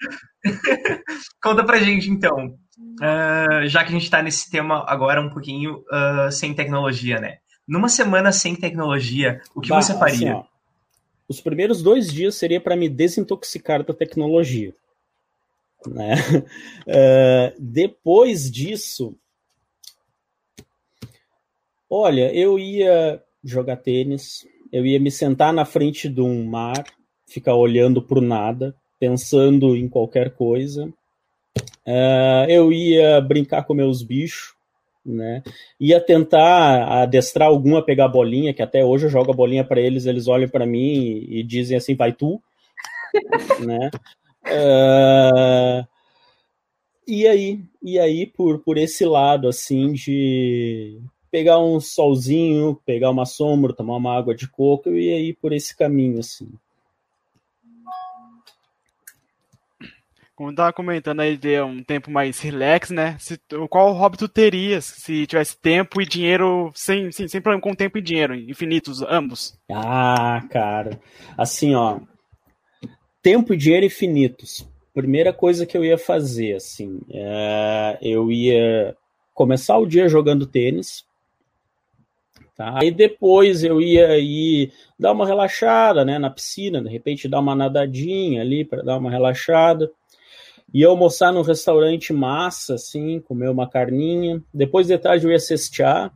E: *laughs* *laughs* Conta pra gente, então. Uh, já que a gente está nesse tema agora um pouquinho uh, sem tecnologia, né? Numa semana sem tecnologia, o que bah, você faria? Assim, ó,
B: os primeiros dois dias seria para me desintoxicar da tecnologia. Né? Uh, *laughs* depois disso, olha, eu ia jogar tênis, eu ia me sentar na frente de um mar, ficar olhando para o nada, pensando em qualquer coisa. Uh, eu ia brincar com meus bichos, né? Ia tentar adestrar algum a pegar bolinha, que até hoje eu jogo a bolinha para eles, eles olham para mim e, e, dizem assim, vai tu, *laughs* né? Uh, e aí, e aí por, por esse lado, assim, de pegar um solzinho, pegar uma sombra, tomar uma água de coco, e aí por esse caminho, assim.
F: Como tava comentando aí de um tempo mais relax, né? Se, qual hobby tu terias se tivesse tempo e dinheiro sem, sem, sem problema com tempo e dinheiro, infinitos, ambos?
B: Ah, cara. Assim, ó. Tempo e dinheiro infinitos. Primeira coisa que eu ia fazer, assim, é, eu ia começar o dia jogando tênis, Tá? Aí depois eu ia ir dar uma relaxada né, na piscina, de repente dar uma nadadinha ali para dar uma relaxada ia almoçar num restaurante massa, assim, comer uma carninha. Depois de tarde eu ia cestear,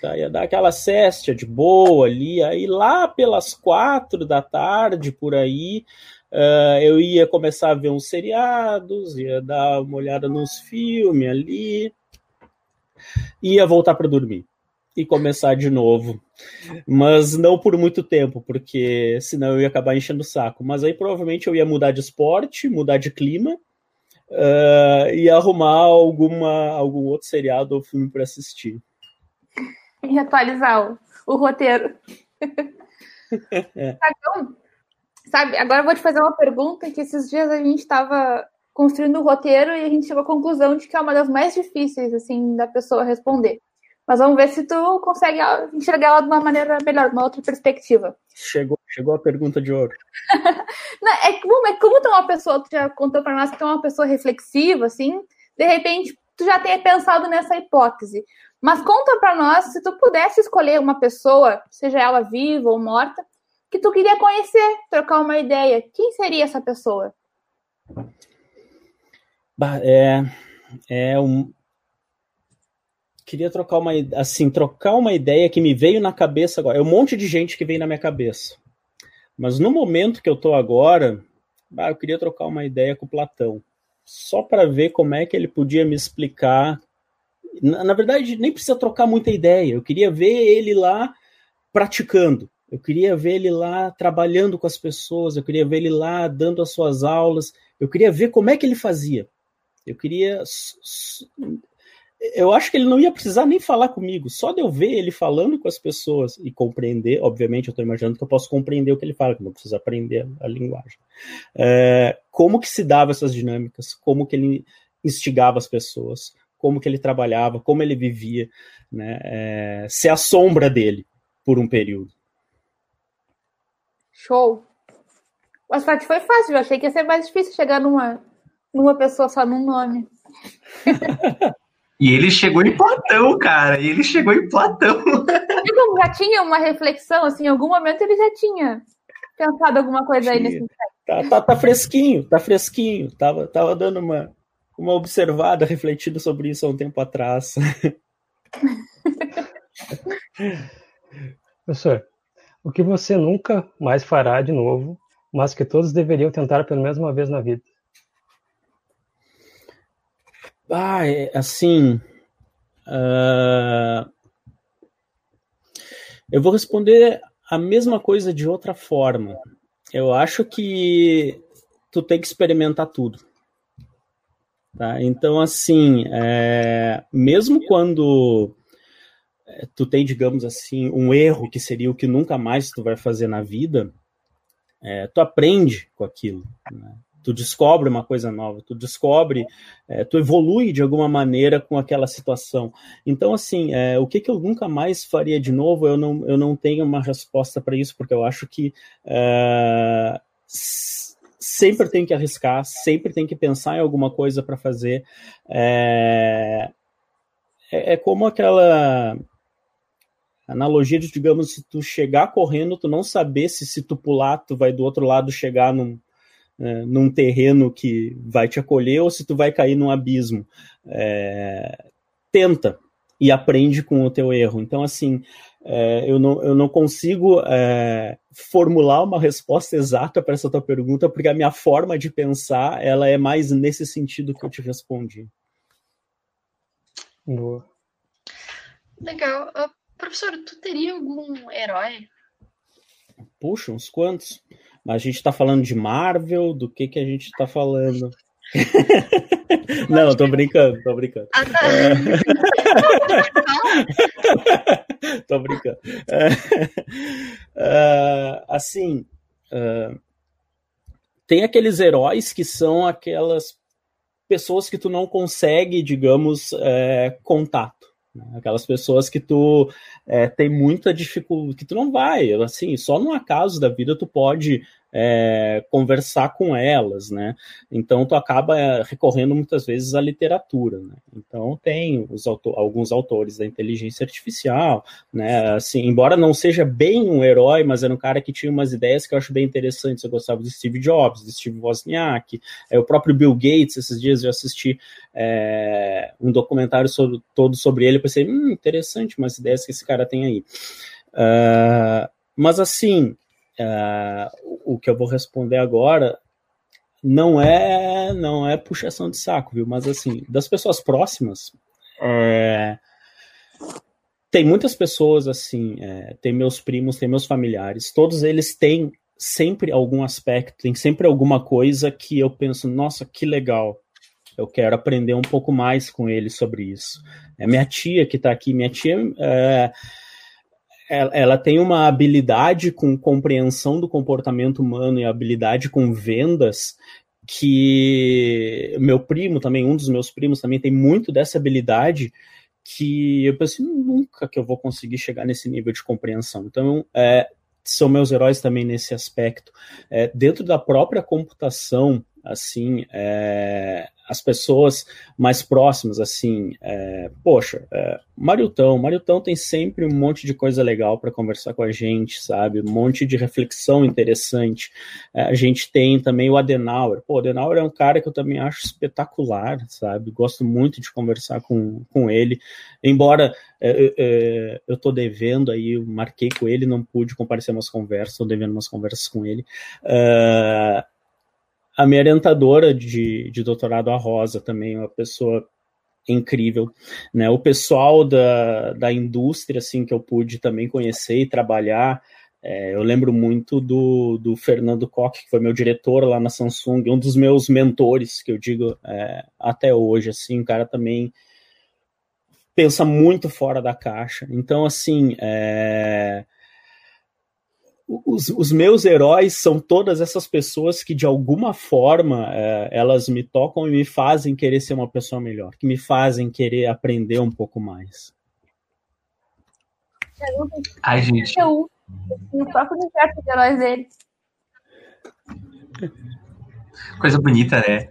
B: tá? ia dar aquela cesta de boa ali. Aí lá pelas quatro da tarde, por aí, Uh, eu ia começar a ver uns seriados, ia dar uma olhada nos filmes ali, ia voltar para dormir e começar de novo. Mas não por muito tempo, porque senão eu ia acabar enchendo o saco. Mas aí provavelmente eu ia mudar de esporte, mudar de clima uh, e arrumar alguma, algum outro seriado ou filme para assistir.
A: E atualizar o, o roteiro. *laughs* é. Então, sabe, agora eu vou te fazer uma pergunta que esses dias a gente estava construindo o roteiro e a gente chegou à conclusão de que é uma das mais difíceis, assim, da pessoa responder. Mas vamos ver se tu consegue enxergar ela de uma maneira melhor, de uma outra perspectiva.
B: Chegou, chegou a pergunta de ouro. *laughs*
A: Não, é, como, é como tu é uma pessoa, tu já contou para nós que tu é uma pessoa reflexiva, assim, de repente tu já tenha pensado nessa hipótese. Mas conta para nós, se tu pudesse escolher uma pessoa, seja ela viva ou morta, que tu queria conhecer, trocar uma ideia, quem seria essa pessoa?
B: É, é um, queria trocar uma assim trocar uma ideia que me veio na cabeça agora. É um monte de gente que veio na minha cabeça. Mas no momento que eu tô agora, ah, eu queria trocar uma ideia com o Platão, só para ver como é que ele podia me explicar. Na, na, verdade, nem precisa trocar muita ideia. Eu queria ver ele lá praticando. Eu queria ver ele lá trabalhando com as pessoas. Eu queria ver ele lá dando as suas aulas. Eu queria ver como é que ele fazia. Eu queria eu acho que ele não ia precisar nem falar comigo, só de eu ver ele falando com as pessoas e compreender, obviamente eu estou imaginando que eu posso compreender o que ele fala, que não precisa aprender a, linguagem. É, como que se dava essas dinâmicas, como que ele instigava as pessoas, como que ele trabalhava, como ele vivia, né, é, ser a sombra dele por um período.
A: Show! Mas foi fácil, eu achei que ia ser mais difícil chegar numa, numa pessoa só num nome. *laughs*
E: E ele chegou em Platão, cara. E ele chegou em Platão.
A: E como já tinha uma reflexão, assim, em algum momento ele já tinha pensado alguma coisa aí nesse
B: tá, tá, tá, fresquinho, tá fresquinho. Tava, tava dando uma, uma observada, refletindo sobre isso há um tempo atrás. *laughs*
C: Professor, o que você nunca mais fará de novo, mas que todos deveriam tentar pelo menos uma vez na vida?
B: Ah, é, assim. Uh, eu vou responder a mesma coisa de outra forma. Eu acho que tu tem que experimentar tudo. Tá? Então, assim, é, mesmo quando é, tu tem, digamos assim, um erro que seria o que nunca mais tu vai fazer na vida, é, tu aprende com aquilo. Né? Tu descobre uma coisa nova, tu descobre, é, tu evolui de alguma maneira com aquela situação. Então, assim, é, o que, que eu nunca mais faria de novo, eu não, eu não tenho uma resposta para isso, porque eu acho que é, sempre tem que arriscar, sempre tem que pensar em alguma coisa para fazer. É, é, é como aquela analogia de, digamos, se tu chegar correndo, tu não saber se se tu pular, tu vai do outro lado chegar num, é, num terreno que vai te acolher ou se tu vai cair num abismo. É, tenta e aprende com o teu erro. Então, assim, é, eu, não, eu não consigo é, formular uma resposta exata para essa tua pergunta, porque a minha forma de pensar ela é mais nesse sentido que eu te respondi.
C: Boa.
D: Legal. Uh, professor, tu teria algum herói?
B: Puxa, uns quantos? Mas a gente está falando de Marvel, do que que a gente está falando? *laughs* Não, tô brincando, tô brincando. Ah, tá. é... *laughs* tô brincando. É... Uh, assim, uh... tem aqueles heróis que são aquelas pessoas que tu não consegue, digamos, é, contato. Né? Aquelas pessoas que tu é, tem muita dificuldade, que tu não vai, assim, só no acaso da vida tu pode é, conversar com elas, né? Então tu acaba é, recorrendo muitas vezes à literatura, né? Então tem os autor, alguns autores da inteligência artificial, né? Assim, embora não seja bem um herói, mas era um cara que tinha umas ideias que eu acho bem interessantes. Eu gostava de Steve Jobs, de Steve Wozniak, é, o próprio Bill Gates. Esses dias eu assisti é, um documentário sobre, todo sobre ele, pensei, hum, interessante, umas ideias que esse cara tem aí. Uh, mas assim, uh, o que eu vou responder agora não é não é puxação de saco, viu? Mas assim, das pessoas próximas, é, tem muitas pessoas assim, é, tem meus primos, tem meus familiares, todos eles têm sempre algum aspecto, tem sempre alguma coisa que eu penso, nossa, que legal, eu quero aprender um pouco mais com ele sobre isso. É minha tia que está aqui, minha tia é, ela, tem uma habilidade com compreensão do comportamento humano e habilidade com vendas que meu primo também, um dos meus primos também tem muito dessa habilidade que eu pensei, nunca que eu vou conseguir chegar nesse nível de compreensão. Então, é, são meus heróis também nesse aspecto. É, dentro da própria computação, assim, é, as pessoas mais próximas, assim, é, poxa, é, Mariutão, Mariutão tem sempre um monte de coisa legal para conversar com a gente, sabe? Um monte de reflexão interessante. É, a gente tem também o Adenauer. Pô, o Adenauer é um cara que eu também acho espetacular, sabe? Gosto muito de conversar com, com ele, embora é, é, eu tô devendo aí, eu marquei com ele, não pude comparecer umas conversas, tô devendo umas conversas com ele. A minha orientadora de, de doutorado, a Rosa, também, uma pessoa incrível, né? O pessoal da, da indústria, assim, que eu pude também conhecer e trabalhar, é, eu lembro muito do, do Fernando Koch, que foi meu diretor lá na Samsung, um dos meus mentores, que eu digo é, até hoje, assim, um cara também pensa muito fora da caixa. Então, assim, é, os, os, meus heróis são todas essas pessoas que de alguma forma é, elas me tocam e me fazem querer ser uma pessoa melhor, que me fazem querer aprender um pouco mais.
E: Ai, gente.
A: O próprio universo de heróis dele.
E: Coisa bonita, né?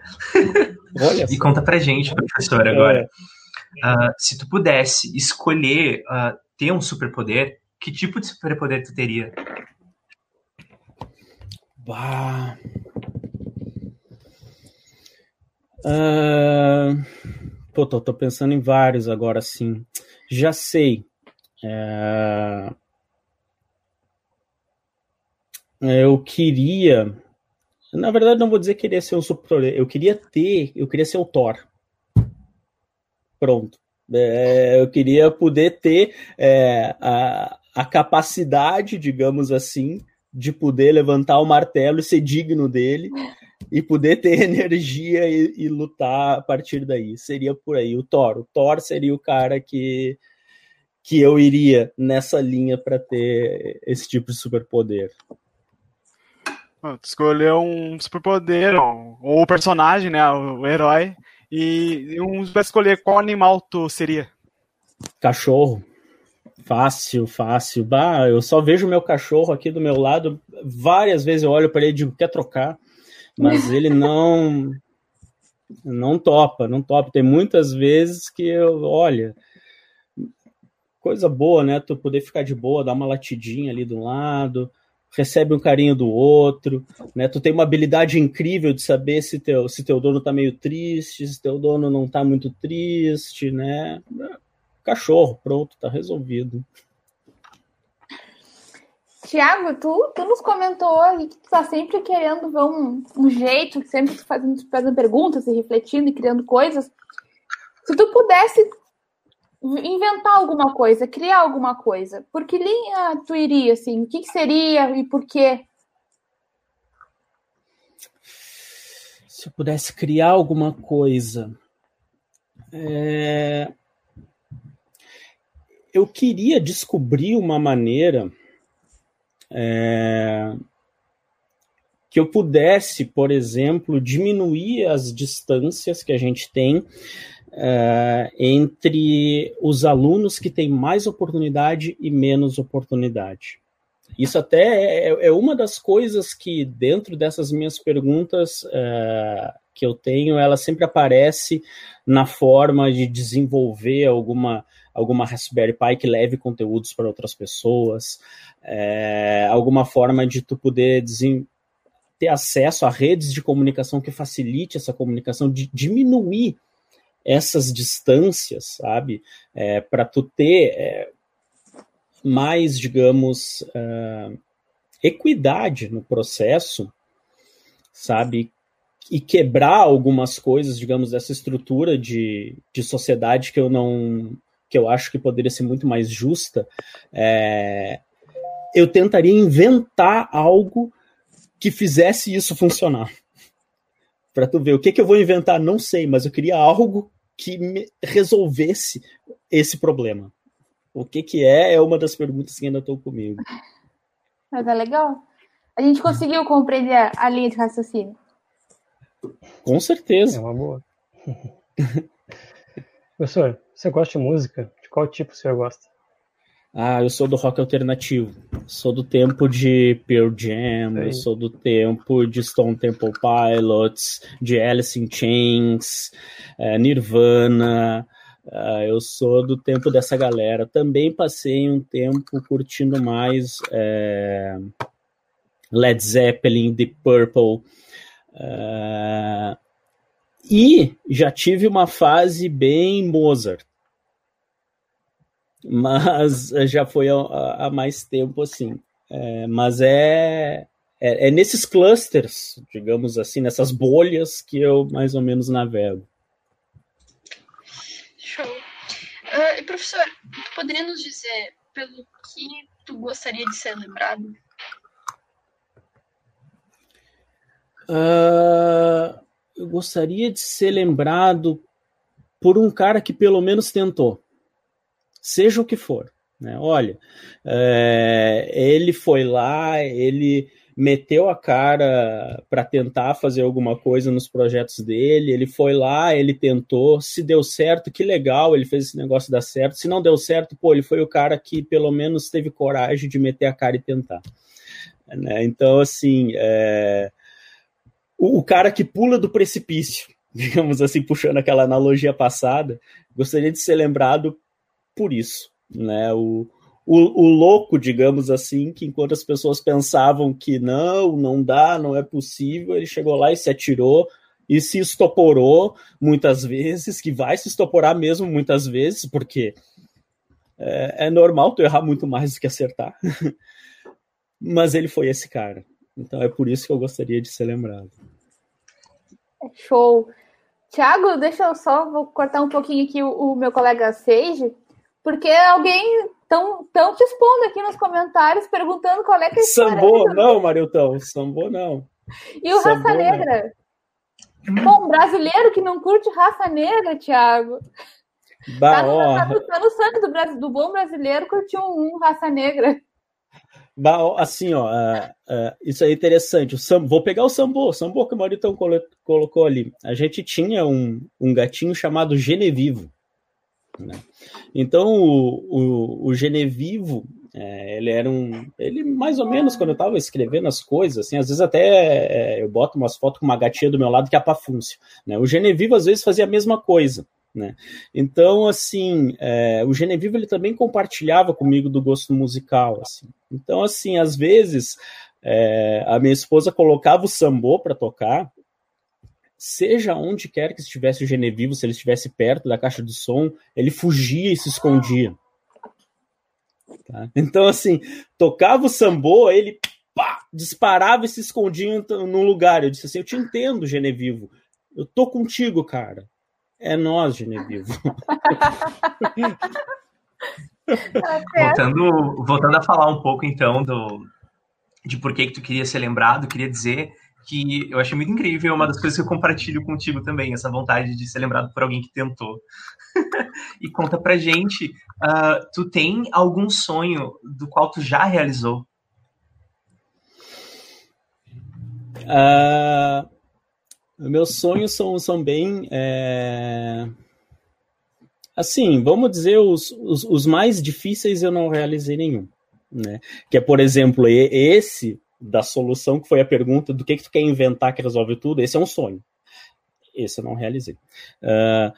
E: Olha e conta pra gente, professor, agora. É. Uh, se tu pudesse escolher uh, ter um superpoder, que tipo de superpoder tu teria?
B: Bah. Uh, pô, tô, tô, pensando em vários agora, sim. Já sei. É... Eu queria. Na verdade, não vou dizer que queria ser um super Eu queria ter. Eu queria ser o Thor. Pronto. É, eu queria poder ter é, a, a capacidade, digamos assim, de poder levantar o martelo e ser digno dele e poder ter *laughs* energia e, e, lutar a partir daí. Seria por aí o Thor. O Thor seria o cara que que eu iria nessa linha para ter esse tipo de superpoder.
F: Tu escolheu um superpoder, ou o personagem, né, o, herói, e um para escolher qual animal tu seria.
B: Cachorro. Fácil, fácil. Bah, eu só vejo meu cachorro aqui do meu lado. Várias vezes eu olho para ele e digo, quer trocar? Mas *laughs* ele não não topa, não topa. Tem muitas vezes que eu, olha, coisa boa, né? Tu poder ficar de boa, dar uma latidinha ali do lado, recebe um carinho do outro, né? Tu tem uma habilidade incrível de saber se teu, se teu dono tá meio triste, se teu dono não tá muito triste, né? Cachorro, pronto, tá resolvido.
A: Tiago, tu, tu nos comentou que tu tá sempre querendo ver um, um jeito, sempre fazendo, fazendo perguntas e refletindo e criando coisas. Se tu pudesse inventar alguma coisa, criar alguma coisa, por que linha tu iria, assim? O que, que seria e por quê?
B: Se eu pudesse criar alguma coisa, é eu queria descobrir uma maneira é, que eu pudesse, por exemplo, diminuir as distâncias que a gente tem é, entre os alunos que têm mais oportunidade e menos oportunidade. Isso até é, é uma das coisas que, dentro dessas minhas perguntas é, que eu tenho, ela sempre aparece na forma de desenvolver alguma alguma Raspberry Pi que leve conteúdos para outras pessoas, é, alguma forma de tu poder ter acesso a redes de comunicação que facilite essa comunicação, de diminuir essas distâncias, sabe? É, para tu ter é, mais, digamos, uh, equidade no processo, sabe? E quebrar algumas coisas, digamos, dessa estrutura de, de sociedade que eu não. Que eu acho que poderia ser muito mais justa, é, eu tentaria inventar algo que fizesse isso funcionar. Para tu ver, o que, que eu vou inventar, não sei, mas eu queria algo que resolvesse esse problema. O que que é, é uma das perguntas que ainda estão comigo.
A: Mas é legal. A gente conseguiu compreender a, a linha de raciocínio.
B: Com certeza.
C: É uma boa. *laughs* Professor, você gosta de música? De qual tipo senhor gosta?
B: Ah, eu sou do rock alternativo. Sou do tempo de Pearl Jam, eu sou do tempo de Stone Temple Pilots, de Alice in Chains, é, Nirvana. Uh, eu sou do tempo dessa galera. Também passei um tempo curtindo mais é, Led Zeppelin, Deep Purple. Uh, e já tive uma fase bem Mozart mas já foi há, mais tempo assim. É, mas é, é, é, nesses clusters, digamos assim, nessas bolhas que eu mais ou menos navego.
D: Show. Uh, professor, tu poderia nos dizer pelo que tu gostaria de ser lembrado?
B: Uh, eu gostaria de ser lembrado por um cara que pelo menos tentou seja o que for. Né? Olha, é, ele foi lá, ele meteu a cara para tentar fazer alguma coisa nos projetos dele, ele foi lá, ele tentou, se deu certo, que legal, ele fez esse negócio dar certo, se não deu certo, pô, ele foi o cara que pelo menos teve coragem de meter a cara e tentar. Né? Então, assim, é, o, o cara que pula do precipício, *laughs* digamos assim, puxando aquela analogia passada, gostaria de ser lembrado por isso, né? O, o, o, louco, digamos assim, que enquanto as pessoas pensavam que não, não dá, não é possível, ele chegou lá e se atirou e se estoporou muitas vezes, que vai se estoporar mesmo muitas vezes, porque é, é normal tu errar muito mais do que acertar. *laughs* Mas ele foi esse cara. Então é por isso que eu gostaria de ser lembrado.
A: Show. Tiago, deixa eu só vou cortar um pouquinho aqui o, o meu colega Seiji porque alguém tão, tão te expondo aqui nos comentários, perguntando qual é que é
B: Sambô, não, Mariltão, Sambô não.
A: E o Sambô, Raça Negra? Não. Bom, brasileiro que não curte raça negra, Thiago. Bah, tá, no, tá, tá, no sangue do, Brasil, do bom brasileiro curtir um, um raça negra.
B: Bah, assim, ó, uh, uh, isso é interessante. O Sam, vou pegar o Sambô, o Sambô que o Mauritão colocou ali. A gente tinha um, um gatinho chamado Genevivo. Né? Então, o, o, o Genevivo, é, ele era um. Ele, mais ou menos, quando eu estava escrevendo as coisas, assim, às vezes até é, eu boto umas fotos com uma gatinha do meu lado que é a Pafúncio. Né? O Genevivo, às vezes, fazia a mesma coisa. Né? Então, assim, é, o Genevivo ele também compartilhava comigo do gosto musical. Assim. Então, assim, às vezes é, a minha esposa colocava o sambô para tocar seja onde quer que estivesse o Genevivo, se ele estivesse perto da caixa de som, ele fugia e se escondia. Tá? Então, assim, tocava o sambô, ele pá, disparava e se escondia num lugar. Eu disse assim: Eu te entendo, Genevivo. Eu tô contigo, cara. É nós, Genevivo. *laughs*
E: voltando, voltando a falar um pouco, então, do, de por que, que tu queria ser lembrado, queria dizer que eu achei muito incrível, é uma das coisas que eu compartilho contigo também, essa vontade de ser lembrado por alguém que tentou. *laughs* e conta pra gente, uh, tu tem algum sonho do qual tu já realizou?
B: Uh, meus sonhos são, são bem. É... Assim, vamos dizer, os, os, os, mais difíceis eu não realizei nenhum. Né? Que é, por exemplo, esse da solução, que foi a pergunta do que, que tu quer inventar que resolve tudo, esse é um sonho. Esse eu não realizei. Uh,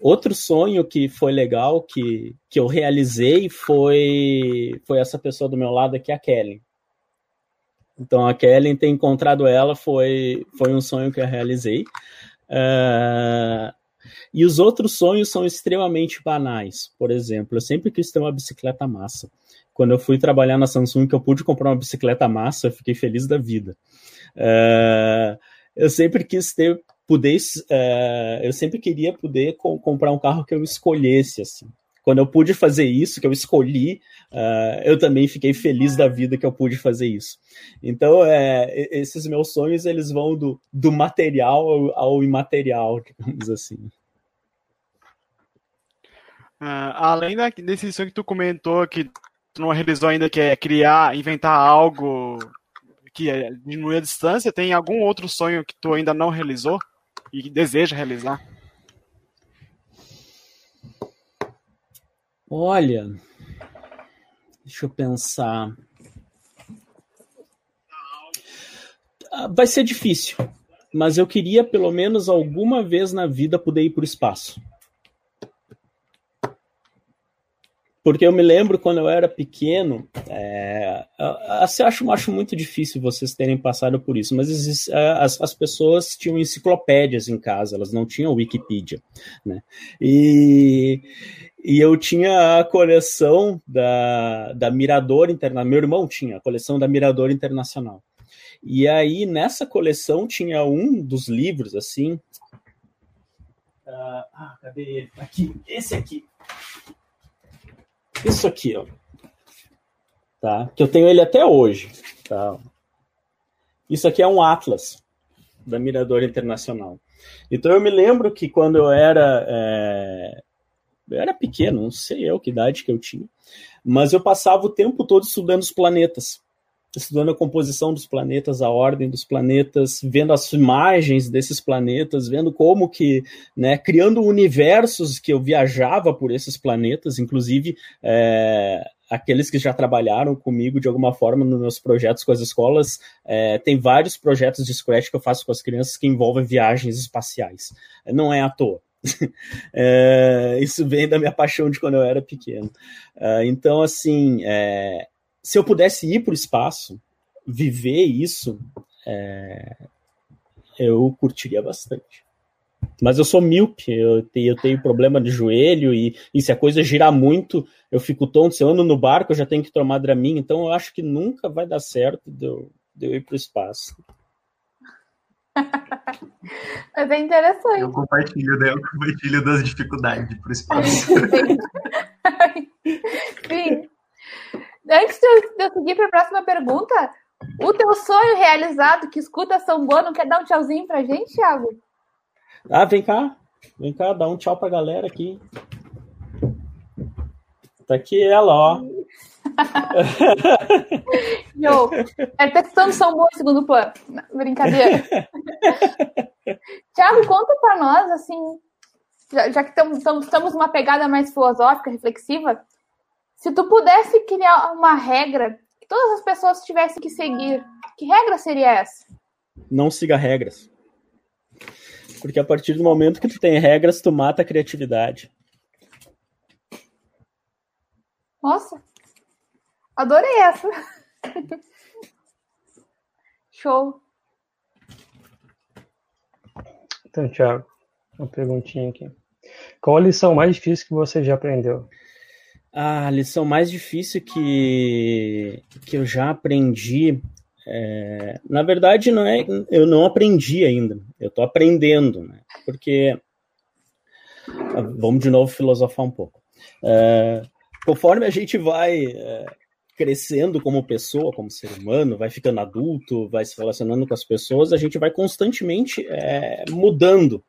B: outro sonho que foi legal, que, que eu realizei, foi, foi essa pessoa do meu lado aqui, a Kelly. Então, a Kelly, ter encontrado ela foi, foi um sonho que eu realizei. Uh, e os outros sonhos são extremamente banais. Por exemplo, eu sempre quis ter uma bicicleta massa. Quando eu fui trabalhar na Samsung, que eu pude comprar uma bicicleta massa, eu fiquei feliz da vida. Uh, eu sempre quis ter, poder, uh, eu sempre queria poder co comprar um carro que eu escolhesse, assim. Quando eu pude fazer isso, que eu escolhi, uh, eu também fiquei feliz da vida que eu pude fazer isso. Então, é, esses meus sonhos, eles vão do, do material ao, imaterial, digamos assim.
F: Uh, além da, desse sonho que tu comentou, que não realizou ainda, que é criar, inventar algo que é diminuir a distância, tem algum outro sonho que tu ainda não realizou e deseja realizar?
B: Olha, deixa eu pensar. Ah, vai ser difícil, mas eu queria pelo menos alguma vez na vida poder ir para o espaço. Porque eu me lembro quando eu era pequeno, é, eu acho, acho muito difícil vocês terem passado por isso, mas as, as pessoas tinham enciclopédias em casa, elas não tinham Wikipedia, né? E, e eu tinha a coleção da, da Mirador Internacional. Meu irmão tinha a coleção da Mirador Internacional. E aí, nessa coleção, tinha um dos livros, assim. Uh, ah, cadê ele? Aqui, esse aqui. Isso aqui, ó. Tá? Que eu tenho ele até hoje. Tá? Isso aqui é um Atlas da Mirador Internacional. Então eu me lembro que quando eu era é, eu era pequeno, não sei eu que idade que eu tinha, mas eu passava o tempo todo estudando os planetas, estudando a composição dos planetas, a ordem dos planetas, vendo as imagens desses planetas, vendo como que, né, criando universos que eu viajava por esses planetas, inclusive é, aqueles que já trabalharam comigo de alguma forma nos meus projetos com as escolas, é, tem vários projetos de Scratch que eu faço com as crianças que envolvem viagens espaciais. Não é à toa. é, *laughs* isso vem da minha paixão de quando eu era pequeno. Então, assim, é, se eu pudesse ir para o espaço, viver isso, é, eu curtiria bastante. Mas eu sou míope, eu tenho, eu tenho problema de joelho e, e, se a coisa girar muito, eu fico tonto. Se eu ando no barco, eu já tenho que tomar Dramin, então eu acho que nunca vai dar certo de eu, de eu ir para o espaço. *laughs*
A: Mas é interessante.
E: Eu compartilho, né? Eu compartilho das dificuldades para o *laughs* espaço.
A: Sim. Antes de eu, seguir para a próxima pergunta, o teu sonho realizado que escuta São Boa, não quer dar um tchauzinho pra gente, Thiago?
B: Ah, vem cá. Vem cá, dá um tchau pra galera aqui. Tá aqui ela, ó. *laughs*
A: Yo, é testando São em segundo plano. Brincadeira. *laughs* Tiago, conta para nós, assim, já, já que estamos numa pegada mais filosófica, reflexiva, se tu pudesse criar uma regra que todas as pessoas tivessem que seguir, que regra seria essa?
B: Não siga regras. Porque a partir do momento que tu tem regras, tu mata a criatividade.
A: Nossa, adorei essa. *laughs* Show.
C: Então, Thiago, uma perguntinha aqui. Qual a lição mais difícil que você já aprendeu?
B: A lição mais difícil que, que eu já aprendi, é, na verdade, não é, eu não aprendi ainda, eu estou aprendendo, né? Porque, vamos de novo filosofar um pouco. É, conforme a gente vai é, crescendo como pessoa, como ser humano, vai ficando adulto, vai se relacionando com as pessoas, a gente vai constantemente é, mudando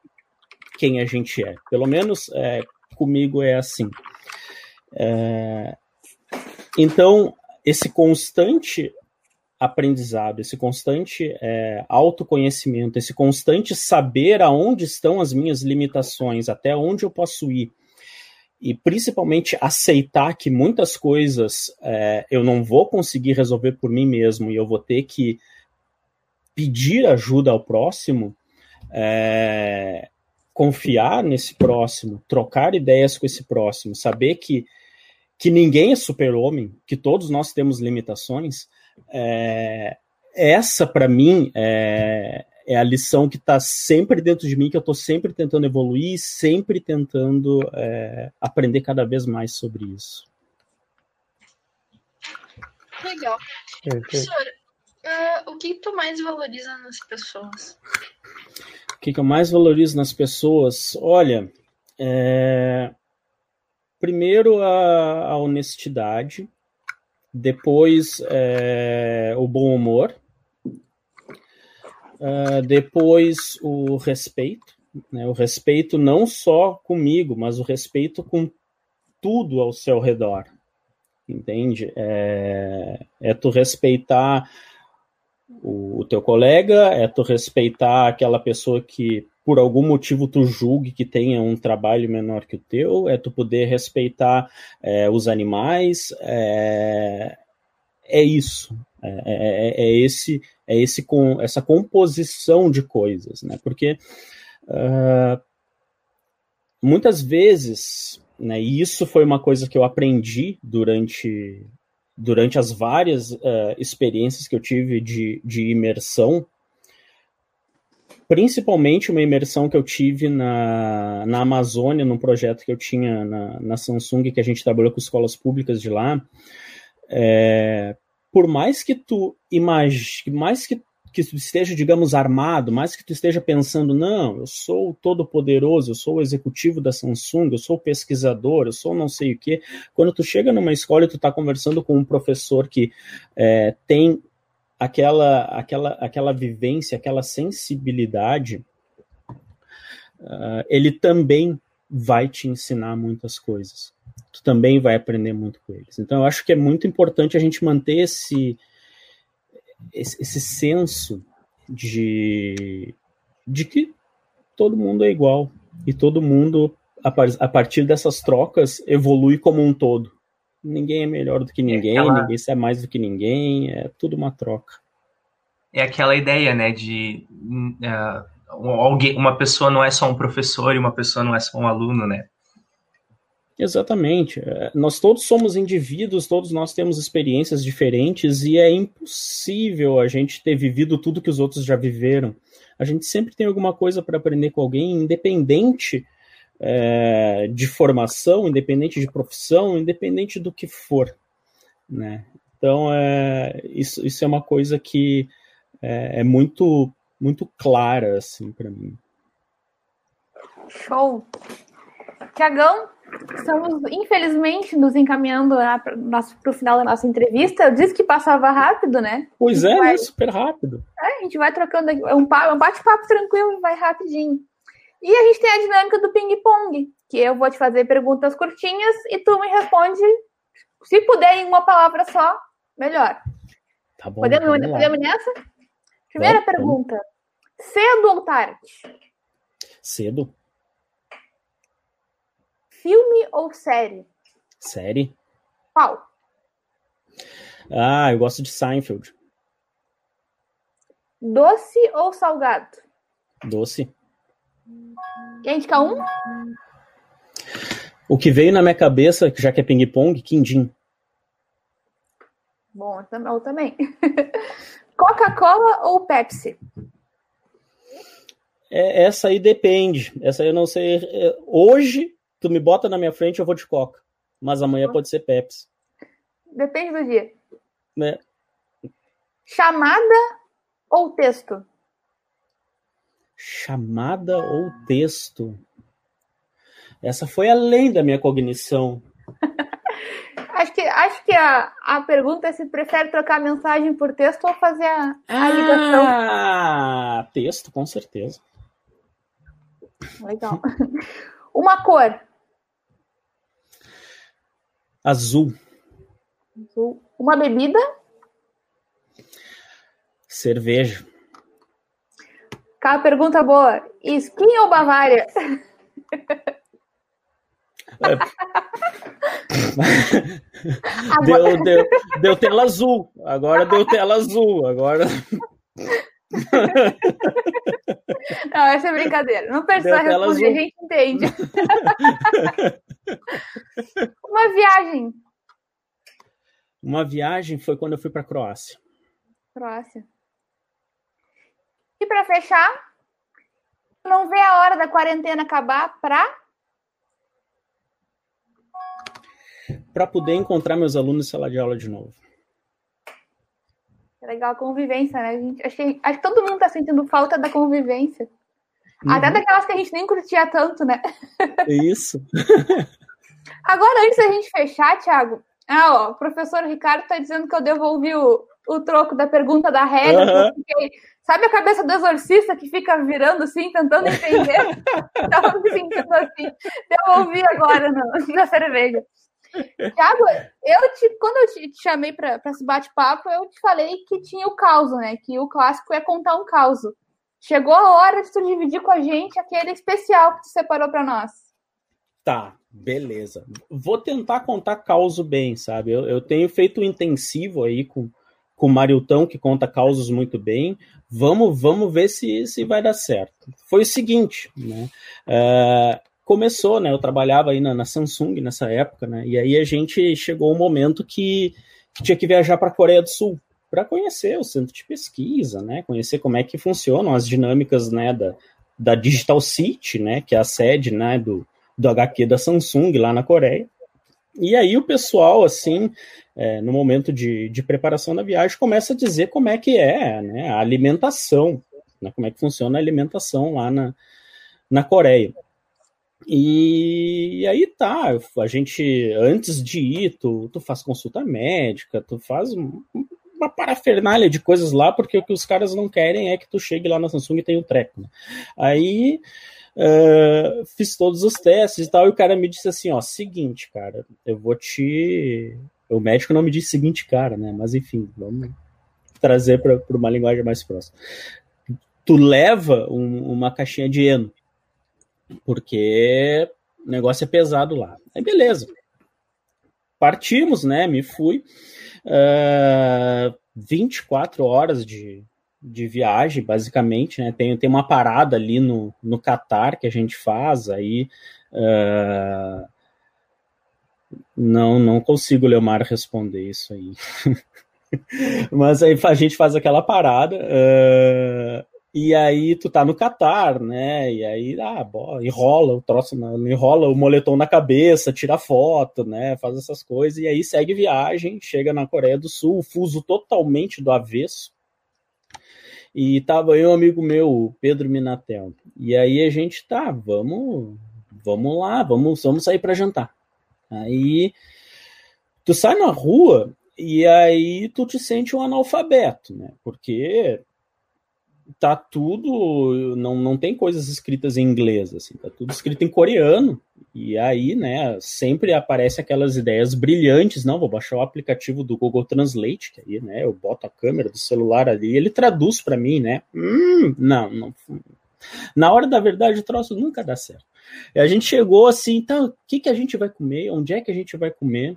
B: quem a gente é. Pelo menos é, comigo é assim. É, então, esse constante aprendizado, esse constante é, autoconhecimento, esse constante saber aonde estão as minhas limitações, até onde eu posso ir, e principalmente aceitar que muitas coisas é, eu não vou conseguir resolver por mim mesmo e eu vou ter que pedir ajuda ao próximo, é, confiar nesse próximo, trocar ideias com esse próximo, saber que, que ninguém é super-homem, que todos nós temos limitações, é, essa para mim é, é a lição que está sempre dentro de mim, que eu estou sempre tentando evoluir, sempre tentando é, aprender cada vez mais sobre isso.
D: Legal. Professor, uh, o que tu mais valoriza nas pessoas?
B: O que, que eu mais valorizo nas pessoas? Olha, é... primeiro a, a honestidade, depois é, o bom humor, uh, depois o respeito, né? o respeito não só comigo, mas o respeito com tudo ao seu redor, entende? É, é tu respeitar o, o teu colega, é tu respeitar aquela pessoa que por algum motivo tu julgue que tenha um trabalho menor que o teu, é tu poder respeitar é, os animais, é, é isso, é, é, é, é esse, é esse com essa composição de coisas, né? Porque uh, muitas vezes, né? E isso foi uma coisa que eu aprendi durante durante as várias uh, experiências que eu tive de, de imersão principalmente uma imersão que eu tive na, na Amazônia, num projeto que eu tinha na, na Samsung, que a gente trabalhou com escolas públicas de lá, é, por mais que tu imagine, mais que, que tu esteja, digamos, armado, mais que tu esteja pensando, não, eu sou todo poderoso, eu sou o executivo da Samsung, eu sou pesquisador, eu sou não sei o quê, quando tu chega numa escola e tu está conversando com um professor que é, tem aquela, aquela, aquela vivência, aquela sensibilidade, uh, ele também vai te ensinar muitas coisas. Tu também vai aprender muito com eles. Então, eu acho que é muito importante a gente manter esse, esse, esse senso de, de que todo mundo é igual e todo mundo, a, partir dessas trocas, evolui como um todo ninguém é melhor do que é ninguém, é aquela... ninguém sabe mais do que ninguém, é tudo uma troca.
E: É aquela ideia, né, de uh, alguém, uma pessoa não é só um professor e uma pessoa não é só um aluno, né?
B: Exatamente. É, nós todos somos indivíduos, todos nós temos experiências diferentes e é impossível a gente ter vivido tudo que os outros já viveram. A gente sempre tem alguma coisa para aprender com alguém, independente é, de formação, independente de profissão, independente do que for, né? Então, é, isso, isso é uma coisa que é, é muito, muito clara, assim, para mim.
A: Show! Tiagão, estamos, infelizmente, nos encaminhando para o final da nossa entrevista. Eu disse que passava rápido, né?
B: Pois é, vai... super rápido.
A: É, a gente vai trocando aqui, é um, um bate-papo tranquilo e vai rapidinho. E a gente tem a dinâmica do ping-pong, que eu vou te fazer perguntas curtinhas e tu me responde, se puder, em uma palavra só, melhor.
B: Tá bom.
A: Podemos, podemos nessa? Primeira pergunta. Cedo ou tarde?
B: Cedo.
A: Filme ou série?
B: Série.
A: Qual?
B: Ah, eu gosto de Seinfeld.
A: Doce ou salgado?
B: Doce.
A: Quem indica um?
B: O que veio na minha cabeça, já que é ping-pong, quindim.
A: Bom, eu também. *laughs* Coca-Cola ou Pepsi?
B: É, essa aí depende. Essa aí eu não sei. É, hoje, tu me bota na minha frente, eu vou de Coca. Mas amanhã pode ser Pepsi.
A: Depende do dia.
B: Né?
A: Chamada ou texto?
B: Chamada ou texto. Essa foi além da minha cognição. *laughs*
A: acho que, acho que a, a pergunta é se prefere trocar mensagem por texto ou fazer a, a ligação.
B: Ah, texto, com certeza.
A: Legal. *laughs* Uma cor.
B: Azul.
A: Azul. Uma bebida.
B: Cerveja.
A: Aquela pergunta boa. Skin ou Bavária?
B: É. deu, deu, deu tela azul. Agora deu tela azul. Agora.
A: Não, essa é brincadeira. Não precisa responder, a gente entende. Uma viagem.
B: Uma viagem foi quando eu fui para Croácia.
A: Croácia. E para fechar, não vê a hora da quarentena acabar para
B: para poder encontrar meus alunos em sala de aula de novo.
A: legal a convivência, né? Gente, acho, que, acho que todo mundo tá sentindo falta da convivência. Uhum. Até daquelas que a gente nem curtia tanto, né?
B: Isso. *laughs* *laughs*
A: Agora, antes da gente fechar, Thiago, ah, ó, o professor Ricardo tá dizendo que eu devolvi o, o troco da pergunta da regra, uhum. porque sabe a cabeça do exorcista que fica virando assim, tentando entender? *laughs* Tava me sentindo assim. Devolvi agora no, na cerveja. Thiago, eu te, quando eu te, te chamei para esse bate-papo, eu te falei que tinha o caos, né? Que o clássico é contar um caos. Chegou a hora de tu dividir com a gente aquele especial que tu separou para nós.
B: Tá, beleza. Vou tentar contar causo bem, sabe? Eu, eu tenho feito intensivo aí com, com o Mariltão, que conta causos muito bem. Vamos, vamos ver se, se vai dar certo. Foi o seguinte, né? Uh, começou, né? Eu trabalhava aí na, na, Samsung nessa época, né? E aí a gente chegou um momento que, que tinha que viajar para a Coreia do Sul para conhecer o centro de pesquisa, né? Conhecer como é que funcionam as dinâmicas, né? Da, da Digital City, né? Que é a sede, né? Do, do HQ da Samsung lá na Coreia. E aí o pessoal, assim, é, no momento de, de preparação da viagem, começa a dizer como é que é né, a alimentação, né, como é que funciona a alimentação lá na, na Coreia. E, e, aí tá, a gente, antes de ir, tu, tu faz consulta médica, tu faz uma parafernália de coisas lá, porque o que os caras não querem é que tu chegue lá na Samsung e tenha um treco. Né? Aí uh, fiz todos os testes e tal, e o cara me disse assim, ó, seguinte, cara, eu vou te... O médico não me disse seguinte, cara, né? Mas enfim, vamos trazer para uma linguagem mais próxima. Tu leva um, uma caixinha de eno porque o negócio é pesado lá. Aí beleza. Partimos, né? Me fui. Uh, ah, 24 horas de, de viagem, basicamente, né? Tem, tem uma parada ali no, no Catar que a gente faz, aí. Uh, não, não consigo, Leomar, responder isso aí. *laughs* Mas aí a gente faz aquela parada. Uh, e aí tu tá no Catar, né? E aí ah, boa, enrola o troço, enrola o moletom na cabeça, tira foto, né? Faz essas coisas e aí segue viagem, chega na Coreia do Sul, fuso totalmente do avesso. E tava eu, um amigo meu, Pedro Minatel. E aí a gente tá, vamos, vamos lá, vamos, vamos sair para jantar. Aí tu sai na rua e aí tu te sente um analfabeto, né? Porque tá tudo não, não tem coisas escritas em inglês assim tá tudo escrito em coreano. E aí né sempre aparece aquelas ideias brilhantes não vou baixar o aplicativo do Google Translate que aí né eu boto a câmera do celular ali ele traduz para mim né hum, não não na hora da verdade o troço nunca dá certo. E a gente chegou assim então o que que a gente vai comer? Onde é que a gente vai comer?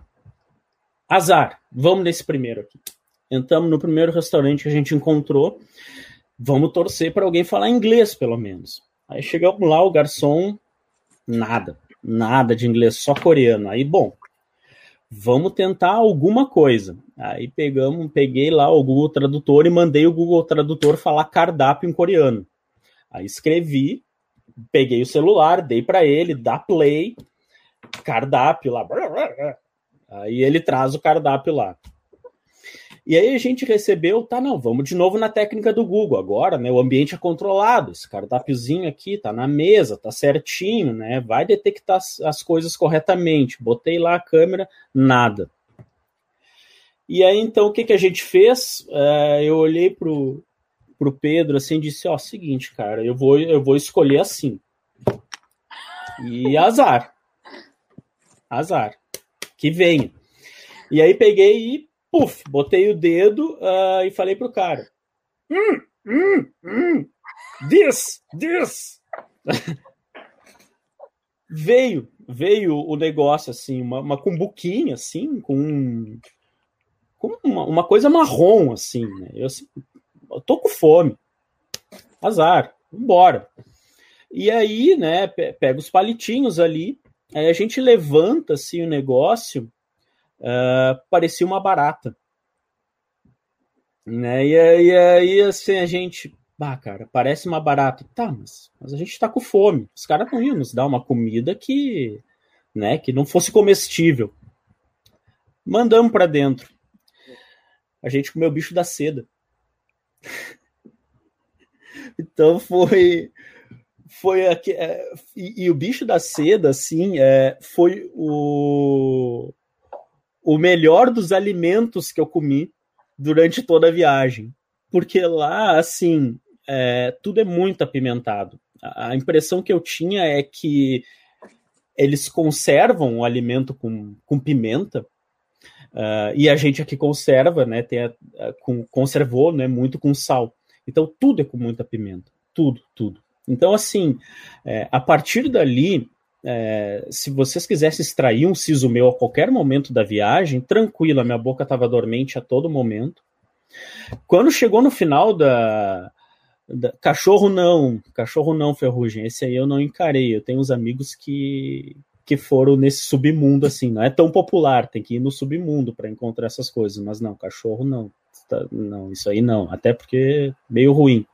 B: Azar vamos nesse primeiro aqui. Entramos no primeiro restaurante que a gente encontrou Vamos torcer para alguém falar inglês, pelo menos. Aí chegamos lá, o garçom, nada, nada de inglês, só coreano. Aí, bom, vamos tentar alguma coisa. Aí pegamos, peguei lá o Google Tradutor e mandei o Google Tradutor falar cardápio em coreano. Aí escrevi, peguei o celular, dei para ele, dá play, cardápio lá. Aí ele traz o cardápio lá. E aí a gente recebeu, tá, não, vamos de novo na técnica do Google agora, né? O ambiente é controlado, esse cardápiozinho aqui tá na mesa, tá certinho, né? Vai detectar as, as coisas corretamente. Botei lá a câmera, nada. E aí então o que, que a gente fez? É, eu olhei pro, pro Pedro assim disse: Ó, oh, seguinte, cara, eu vou, eu vou escolher assim. E azar. Azar. Que venha. E aí peguei e puf, botei o dedo uh, e falei pro cara: hum, hum, hum, this, this. veio, veio o negócio assim, uma, uma cumbuquinha assim, com, com uma, uma, coisa marrom assim, né? Eu, assim, eu tô com fome. Azar, vambora. E aí, né, pega os palitinhos ali, aí a gente levanta assim o negócio uh, parecia uma barata. Né? E aí, assim, a gente. Bah, cara, parece uma barata. Tá, mas, mas a gente tá com fome. Os caras não iam nos dar uma comida que, né, que não fosse comestível. Mandamos para dentro. A gente comeu o bicho da seda. *laughs* então foi foi aqui, é, e, e, o bicho da seda, assim, é, foi o, o melhor dos alimentos que eu comi durante toda a viagem. Porque lá, assim, é, tudo é muito apimentado. A, impressão que eu tinha é que eles conservam o alimento com, com pimenta, uh, e a gente aqui conserva, né, tem a, a, com, conservou, né, muito com sal. Então tudo é com muita pimenta, tudo, tudo. Então, assim, é, a partir dali, é, se vocês quisessem extrair um siso meu a qualquer momento da viagem, tranquilo, a minha boca estava dormente a todo momento. Quando chegou no final da, da, Cachorro não, cachorro não, Ferrugem, esse aí eu não encarei. Eu tenho uns amigos que, que foram nesse submundo, assim, não é tão popular, tem que ir no submundo para encontrar essas coisas, mas não, cachorro não. Tá, não, isso aí não, até porque meio ruim.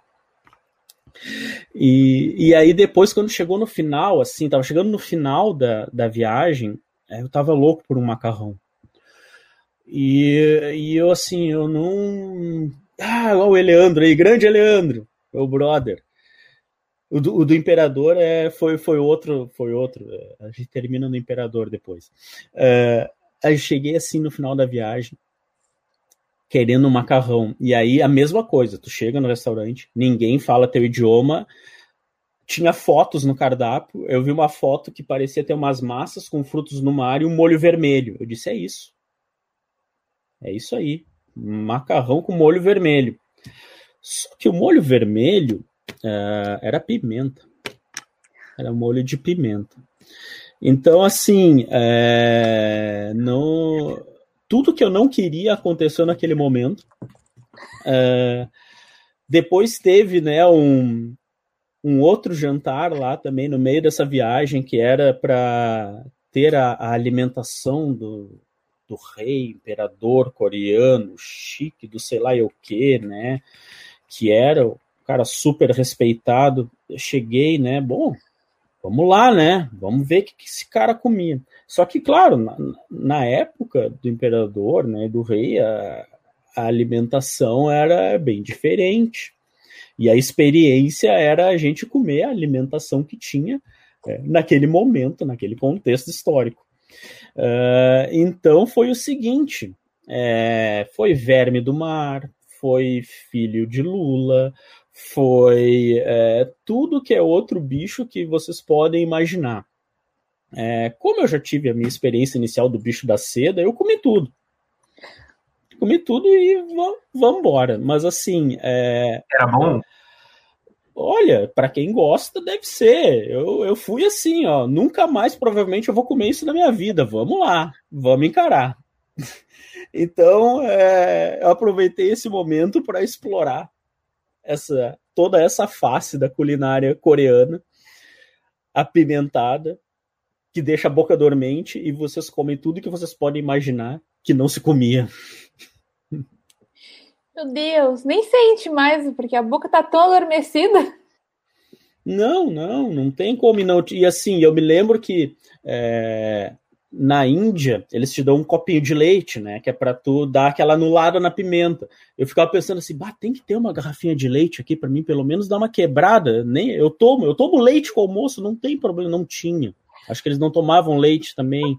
B: E, e aí depois, quando chegou no final, assim, tava chegando no final da, da viagem, eu tava louco por um macarrão. E, e eu, assim, eu não... Ah, o Eleandro aí, grande Eleandro, meu brother. O do, o do, Imperador é, foi, foi outro, foi outro. É, a gente termina no Imperador depois. É, aí cheguei assim no final da viagem, querendo um macarrão. E aí a mesma coisa, tu chega no restaurante, ninguém fala teu idioma, tinha fotos no cardápio, eu vi uma foto que parecia ter umas massas com frutos no mar e um molho vermelho. Eu disse, é isso. É isso aí. Macarrão com molho vermelho. Só que o molho vermelho uh, era pimenta. Era molho de pimenta. Então, assim, é, não, tudo que eu não queria aconteceu naquele momento. Uh, depois teve né, um, um outro jantar lá também no meio dessa viagem que era para ter a, a, alimentação do, do rei, imperador coreano, chique, do sei lá o que, né? Que era o cara super respeitado. Eu cheguei, né? Bom, vamos lá, né? Vamos ver o que, esse cara comia. Só que, claro, na, na época do imperador, né, do rei, a, a alimentação era bem diferente. E a experiência era a gente comer a alimentação que tinha é, naquele momento, naquele contexto histórico. Uh, então foi o seguinte: é, foi verme do mar, foi filho de Lula, foi é, tudo que é outro bicho que vocês podem imaginar. É, como eu já tive a minha experiência inicial do bicho da seda, eu comi tudo. Comi tudo e vamos embora. Mas assim. É...
E: Era bom?
B: Olha, para quem gosta, deve ser. Eu, eu fui assim, ó. Nunca mais, provavelmente, eu vou comer isso na minha vida. Vamos lá, vamos encarar. *laughs* então, é, eu aproveitei esse momento para explorar essa toda essa face da culinária coreana apimentada que deixa a boca dormente e vocês comem tudo que vocês podem imaginar que não se comia.
A: Meu Deus, nem sente mais, porque a boca tá tão adormecida.
B: Não, não, não tem como não. E assim, eu me lembro que é, na Índia eles te dão um copinho de leite, né? Que é para tu dar aquela anulada na pimenta. Eu ficava pensando assim, bah, tem que ter uma garrafinha de leite aqui para mim, pelo menos dar uma quebrada. Nem eu tomo, eu tomo leite com almoço, não tem problema, não tinha. Acho que eles não tomavam leite também.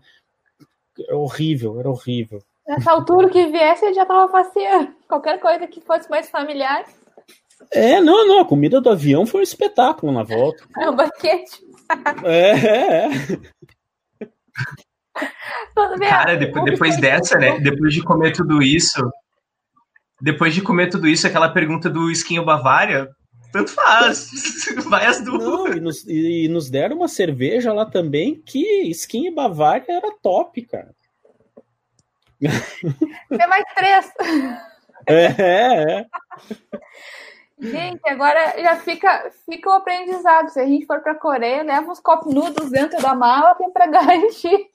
B: Era horrível, era horrível.
A: Nessa altura que viesse, ele já tava faceando. Qualquer coisa que fosse mais familiar.
B: É, não, não. A comida do avião foi um espetáculo na volta.
A: É um banquete.
B: É, é.
E: Cara, depois, depois dessa, né? Depois de comer tudo isso, depois de comer tudo isso, aquela pergunta do esquinho Bavária, tanto faz. *laughs* Vai as duas.
B: Não, e, nos, e, nos, deram uma cerveja lá também que Skin Bavária era top, cara.
A: É mais três.
B: É, é, é.
A: Gente, agora já fica, fica o aprendizado. Se a gente for para Coreia, leva uns copos nudos dentro da mala para garantir.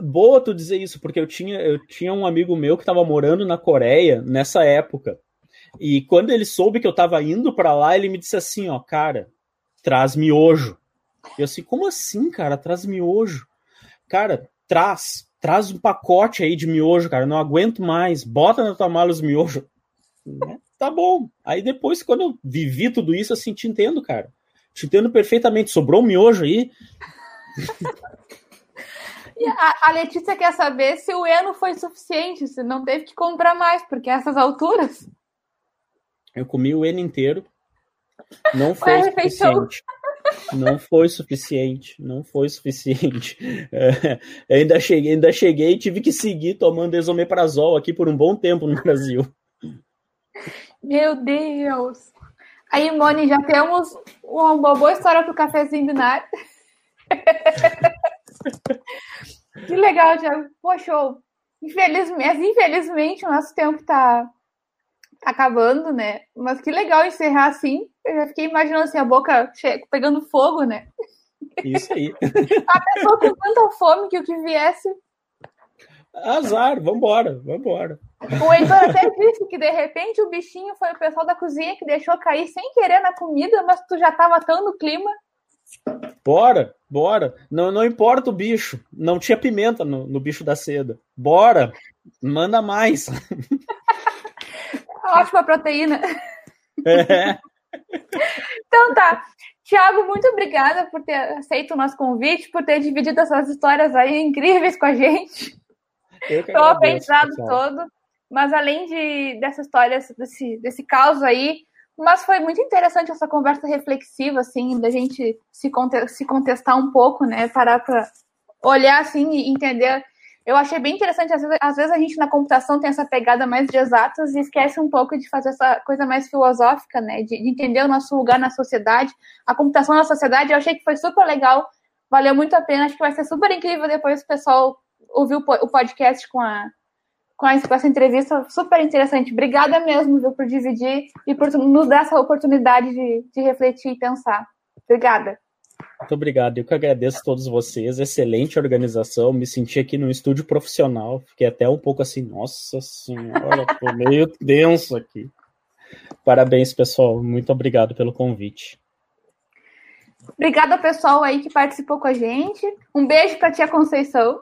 B: Boa tu dizer isso, porque eu tinha, eu tinha um amigo meu que estava morando na Coreia nessa época. E quando ele soube que eu tava indo para lá, ele me disse assim, ó, cara, traz miojo. Eu assim, como assim, cara? Traz miojo. Cara, traz, traz um pacote aí de miojo, cara. Não aguento mais. Bota na tua mala os miojos. Né? tá bom. Aí depois, quando eu vivi tudo isso, assim, te entendo, cara. Te entendo perfeitamente. Sobrou um miojo aí. *laughs*
A: E a, a, Letícia quer saber se o Eno foi suficiente, se não teve que comprar mais, porque essas alturas.
B: Eu comi o Eno inteiro. Não foi suficiente. Não foi suficiente, não foi suficiente. É, ainda cheguei, ainda cheguei e tive que seguir tomando esomeprazol aqui por um bom tempo no Brasil.
A: Meu Deus! Aí, Moni, já temos uma boa história para o cafezinho binário. *laughs* que legal, Thiago. Poxa, infelizmente, infelizmente o nosso tempo está acabando, né? Mas que legal encerrar assim. Eu já fiquei imaginando assim, a boca pegando fogo, né?
B: Isso aí. *laughs*
A: a pessoa com tanta fome que o que viesse.
B: Azar, vambora, vambora.
A: O Heitor até disse que de repente o bichinho foi o pessoal da cozinha que deixou cair sem querer na comida, mas tu já tava tão no clima.
B: Bora, bora. Não, não importa o bicho. Não tinha pimenta no, no bicho da seda. Bora, manda mais. *laughs*
A: Ótima proteína.
B: É.
A: Então tá. Tiago, muito obrigada por ter aceito o nosso convite, por ter dividido essas histórias aí incríveis com a gente.
B: Estou
A: aprendizado todo. Mas além de, dessa história, desse, desse caos aí, mas foi muito interessante essa conversa reflexiva, assim, da gente se, se contestar um pouco, né? Parar para olhar assim e entender eu achei bem interessante, às vezes, às vezes, a gente na computação tem essa pegada mais de exatas e esquece um pouco de fazer essa coisa mais filosófica, né? De, de, entender o nosso lugar na sociedade. A computação na sociedade, eu achei que foi super legal, valeu muito a pena, acho que vai ser super incrível depois o pessoal ouvir o podcast com a, com, essa entrevista, super interessante. Obrigada mesmo, viu, por dividir e por nos dar essa oportunidade de, de refletir e pensar. Obrigada.
B: Muito obrigado. Eu que agradeço a todos vocês. Excelente organização. Me senti aqui no estúdio profissional. Fiquei até um pouco assim, nossa senhora, tô meio denso aqui. Parabéns, pessoal. Muito obrigado pelo convite.
A: Obrigada ao pessoal aí que participou com a gente. Um beijo para tia Conceição.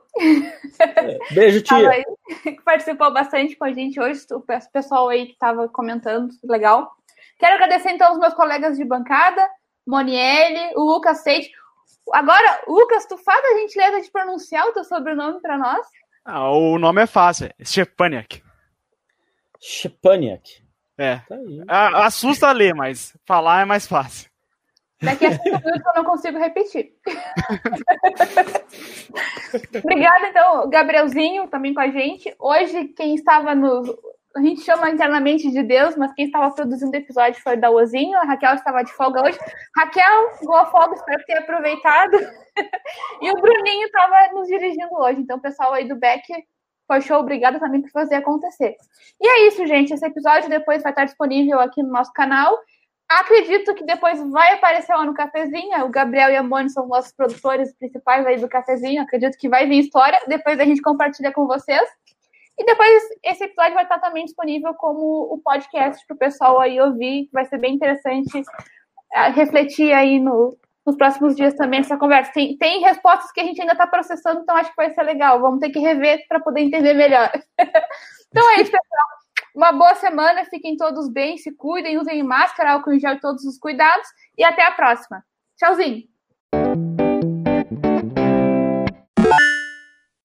B: É, beijo, tia.
A: Aí, que participou bastante com a gente hoje. O pessoal aí que estava comentando. Legal. Quero agradecer então aos meus colegas de bancada. Monielle, o Lucas Seite. Agora, Lucas, tu faz a gentileza de pronunciar o teu sobrenome para nós?
F: Ah, o nome é fácil, é Shepaniak.
B: Shepaniak.
F: É. Tá ah, assusta ler, mas falar é mais fácil.
A: Daqui a cinco minutos eu não consigo repetir. Obrigada, então, Gabrielzinho, também com a gente. Hoje, quem estava no, a gente chama internamente de Deus, mas quem estava produzindo o episódio foi o Daozinho, a Raquel estava de folga hoje. Raquel, boa folga, espero ter aproveitado. e o Bruninho estava nos dirigindo hoje, então o pessoal aí do Beck foi show, obrigado também por fazer acontecer. E é isso, gente, esse episódio depois vai estar disponível aqui no nosso canal. Acredito que depois vai aparecer lá no Cafezinho, o Gabriel e a Moni são nossos produtores principais aí do Cafezinho, acredito que vai vir história, depois a gente compartilha com vocês. E depois esse episódio vai estar também disponível como o podcast para o pessoal aí ouvir, vai ser bem interessante é, refletir aí no, nos próximos dias também essa conversa. Tem, tem respostas que a gente ainda está processando, então acho que vai ser legal. Vamos ter que rever para poder entender melhor. *laughs* então é isso, pessoal. Uma boa semana, fiquem todos bem, se cuidem, usem máscara, álcool em gel, todos os cuidados e até a próxima. Tchauzinho!